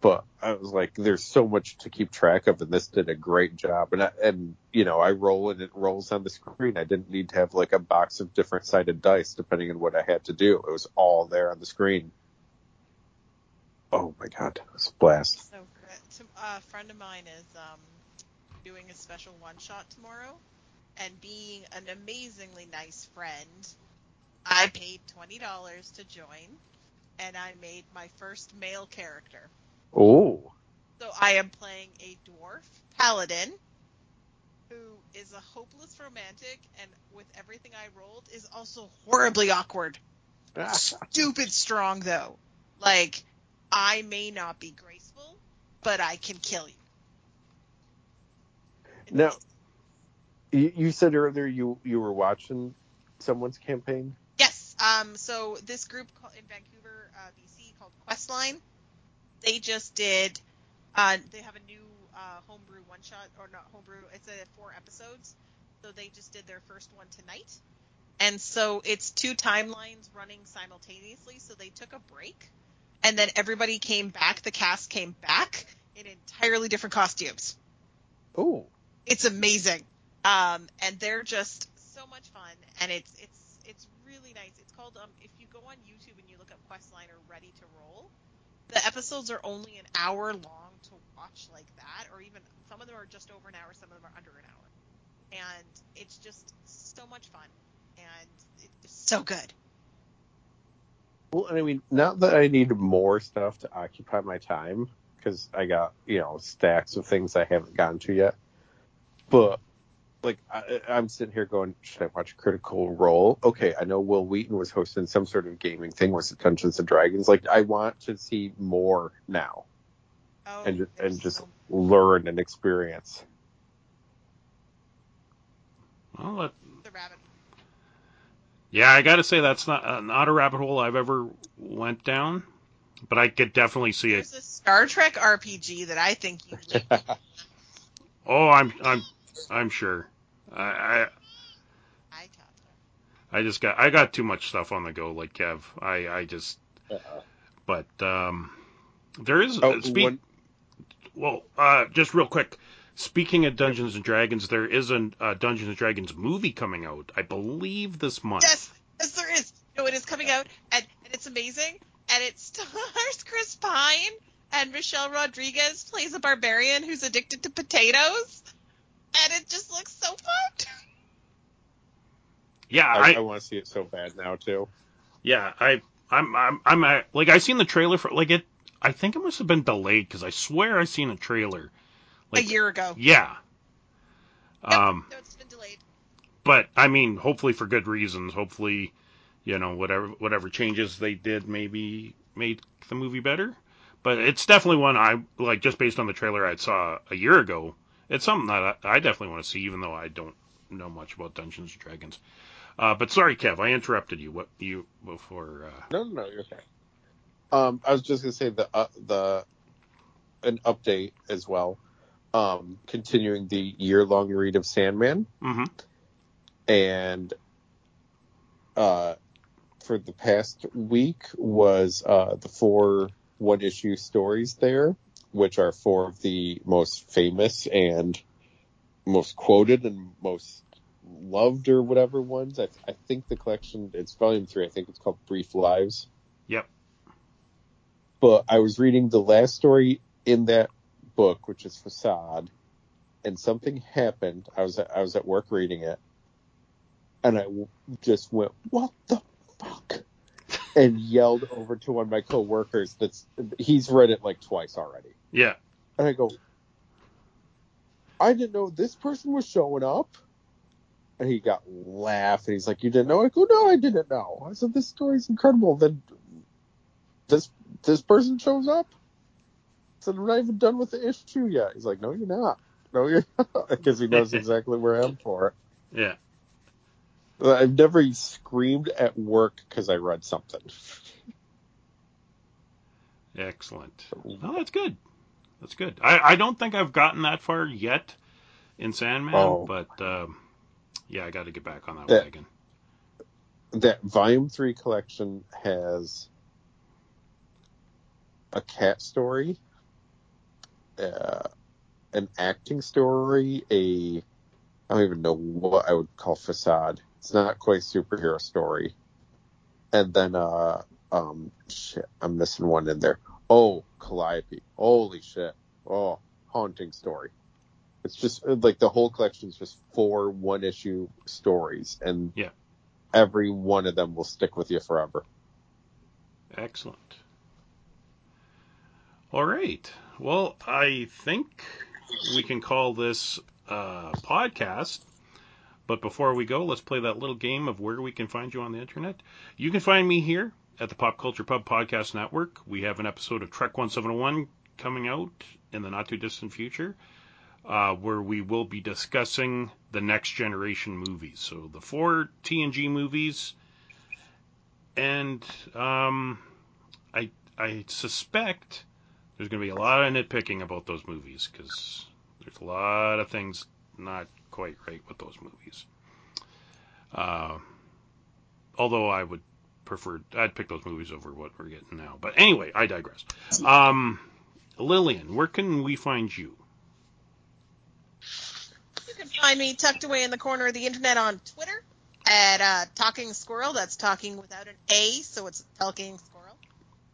But I was like, there's so much to keep track of, and this did a great job. And I, and you know, I roll and it rolls on the screen. I didn't need to have like a box of different sided dice depending on what I had to do. It was all there on the screen. Oh my god, it was a blast. So good. A friend of mine is um, doing a special one shot tomorrow, and being an amazingly nice friend, I paid twenty dollars to join, and I made my first male character. Oh, So I am playing a dwarf paladin who is a hopeless romantic and with everything I rolled is also horribly awkward. Stupid strong though. Like I may not be graceful, but I can kill you. Now- you, you said earlier you you were watching someone's campaign. Yes. Um. So this group in Vancouver, uh, BC, called Questline, they just did. Uh, they have a new uh, homebrew one shot, or not homebrew. It's a four episodes. So they just did their first one tonight, and so it's two timelines running simultaneously. So they took a break, and then everybody came back. The cast came back in entirely different costumes. Oh, It's amazing. Um, and they're just so much fun, and it's it's it's really nice. It's called um, if you go on YouTube and you look up Questline or Ready to Roll, the episodes are only an hour long to watch like that, or even some of them are just over an hour, some of them are under an hour, and it's just so much fun, and it's so good. well, I mean, not that I need more stuff to occupy my time because I got you know stacks of things I haven't gotten to yet, but. Like I, I'm sitting here going, should I watch Critical Role? Okay, I know Wil Wheaton was hosting some sort of gaming thing. Was it Dungeons and Dragons? Like I want to see more now Oh, and ju- and just so- learn and experience. Well, let, the rabbit. yeah, I got to say that's not uh, not a rabbit hole I've ever went down, but I could definitely see it. There's a Star Trek RPG that I think you would Oh, I'm I'm I'm sure. I, I I taught them. I just got I got too much stuff on the go, like Kev. I I just but um, there is Oh, speak. one- Well, uh, just real quick. Speaking of Dungeons and Dragons, there is a uh, Dungeons and Dragons movie coming out, I believe, this month. Yes, yes, there is. No, it is coming out, and, and it's amazing. And it stars Chris Pine, and Michelle Rodriguez plays a barbarian who's addicted to potatoes. And it just looks so fun. Yeah, I, I, I want to see it so bad now too. yeah, I I'm I'm I'm uh, like I seen the trailer for like it. I think it must have been delayed because I swear I seen a trailer. like, a year ago. Yeah. Yep, Um, no, it's been delayed. but I mean, hopefully for good reasons. Hopefully, you know, whatever whatever changes they did maybe made the movie better. But it's definitely one I like just based on the trailer I saw a year ago. It's something that I, I definitely want to see, even though I don't know much about Dungeons and Dragons. Uh, but sorry, Kev, I interrupted you. What you before? Uh, No, no, no, you're okay. Um, I was just gonna say the uh, the an update as well. Um, continuing the year long read of Sandman, hmm and uh, for the past week was uh the four one issue stories there, which are four of the most famous and most quoted and most loved or whatever ones. I, I think the collection it's volume three. I think it's called Brief Lives. Yep. But I was reading the last story in that book, which is Facade, and something happened. I was I was at work reading it, and I just went, "What the fuck?" and yelled over to one of my coworkers. That's he's read it like twice already, Yeah. and I go, "I didn't know this person was showing up." And he got laughed, and he's like, "You didn't know?" I go, "No, I didn't know." I said, "This story's incredible." Then this this person shows up. I said, "I'm not even done with the issue yet." He's like, "No, you're not. No, you're not," because he knows exactly where I am for it. Yeah. I've never screamed at work because I read something. Excellent. Oh, that's good. That's good. I, I don't think I've gotten that far yet in Sandman, Oh. but um, yeah, I got to get back on that Yeah. wagon. That volume three collection has a cat story, uh, an acting story, a I don't even know what I would call facade. It's not quite superhero story, and then uh um shit, I'm missing one in there. Oh, Calliope. Holy shit. Oh, haunting story. It's just like the whole collection is just four one issue stories, and Yeah. every one of them will stick with you forever. Excellent. All right. Well, I think we can call this uh, podcast. But before we go, let's play that little game of where we can find you on the internet. You can find me here at the Pop Culture Pub Podcast Network. We have an episode of Trek 1701 coming out in the not too distant future, uh, where we will be discussing the next generation movies. So the four TNG movies, and um, I I suspect there's going to be a lot of nitpicking about those movies because there's a lot of things not quite right with those movies. Uh, although I would prefer, I'd pick those movies over what we're getting now. But anyway, I digress. Um, Lillian, where can we find you? You can find me tucked away in the corner of the internet on Twitter at uh, Talking Squirrel. That's talking without an A, so it's Talking Squirrel.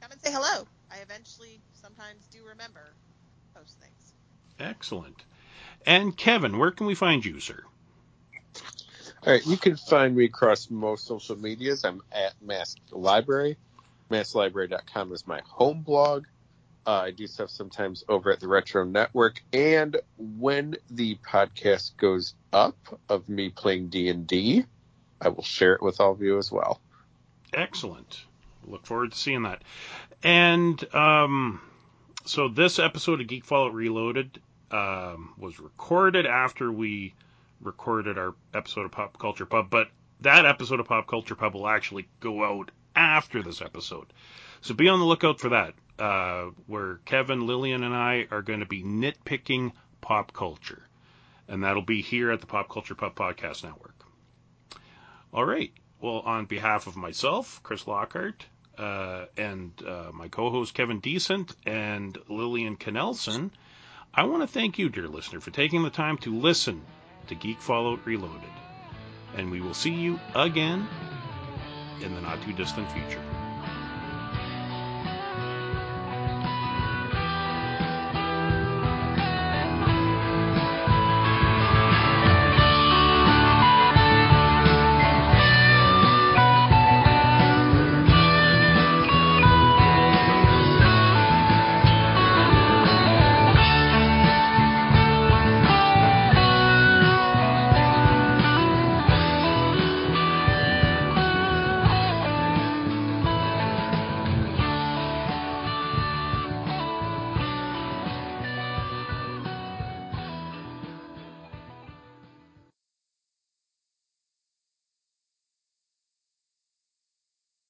Come and say hello. I eventually sometimes do remember post things. Excellent. And Kevin, where can we find you, sir? All right, you can find me across most social medias. I'm at Masked Library. MaskedLibrary.com is my home blog. Uh, I do stuff sometimes over at the Retro Network, and when the podcast goes up of me playing D and D, I will share it with all of you as well. Excellent. Look forward to seeing that. And um, so this episode of Geek Fallout Reloaded um, was recorded after we recorded our episode of Pop Culture Pub, but that episode of Pop Culture Pub will actually go out after this episode. So be on the lookout for that, uh, where Kevin, Lillian, and I are going to be nitpicking pop culture. And that'll be here at the Pop Culture Pub Podcast Network. All right. Well, on behalf of myself, Chris Lockhart, uh, and uh, my co-host Kevin Decent and Lillian Knelsen, I want to thank you, dear listener, for taking the time to listen to Geek Fallout Reloaded. And we will see you again in the not too distant future.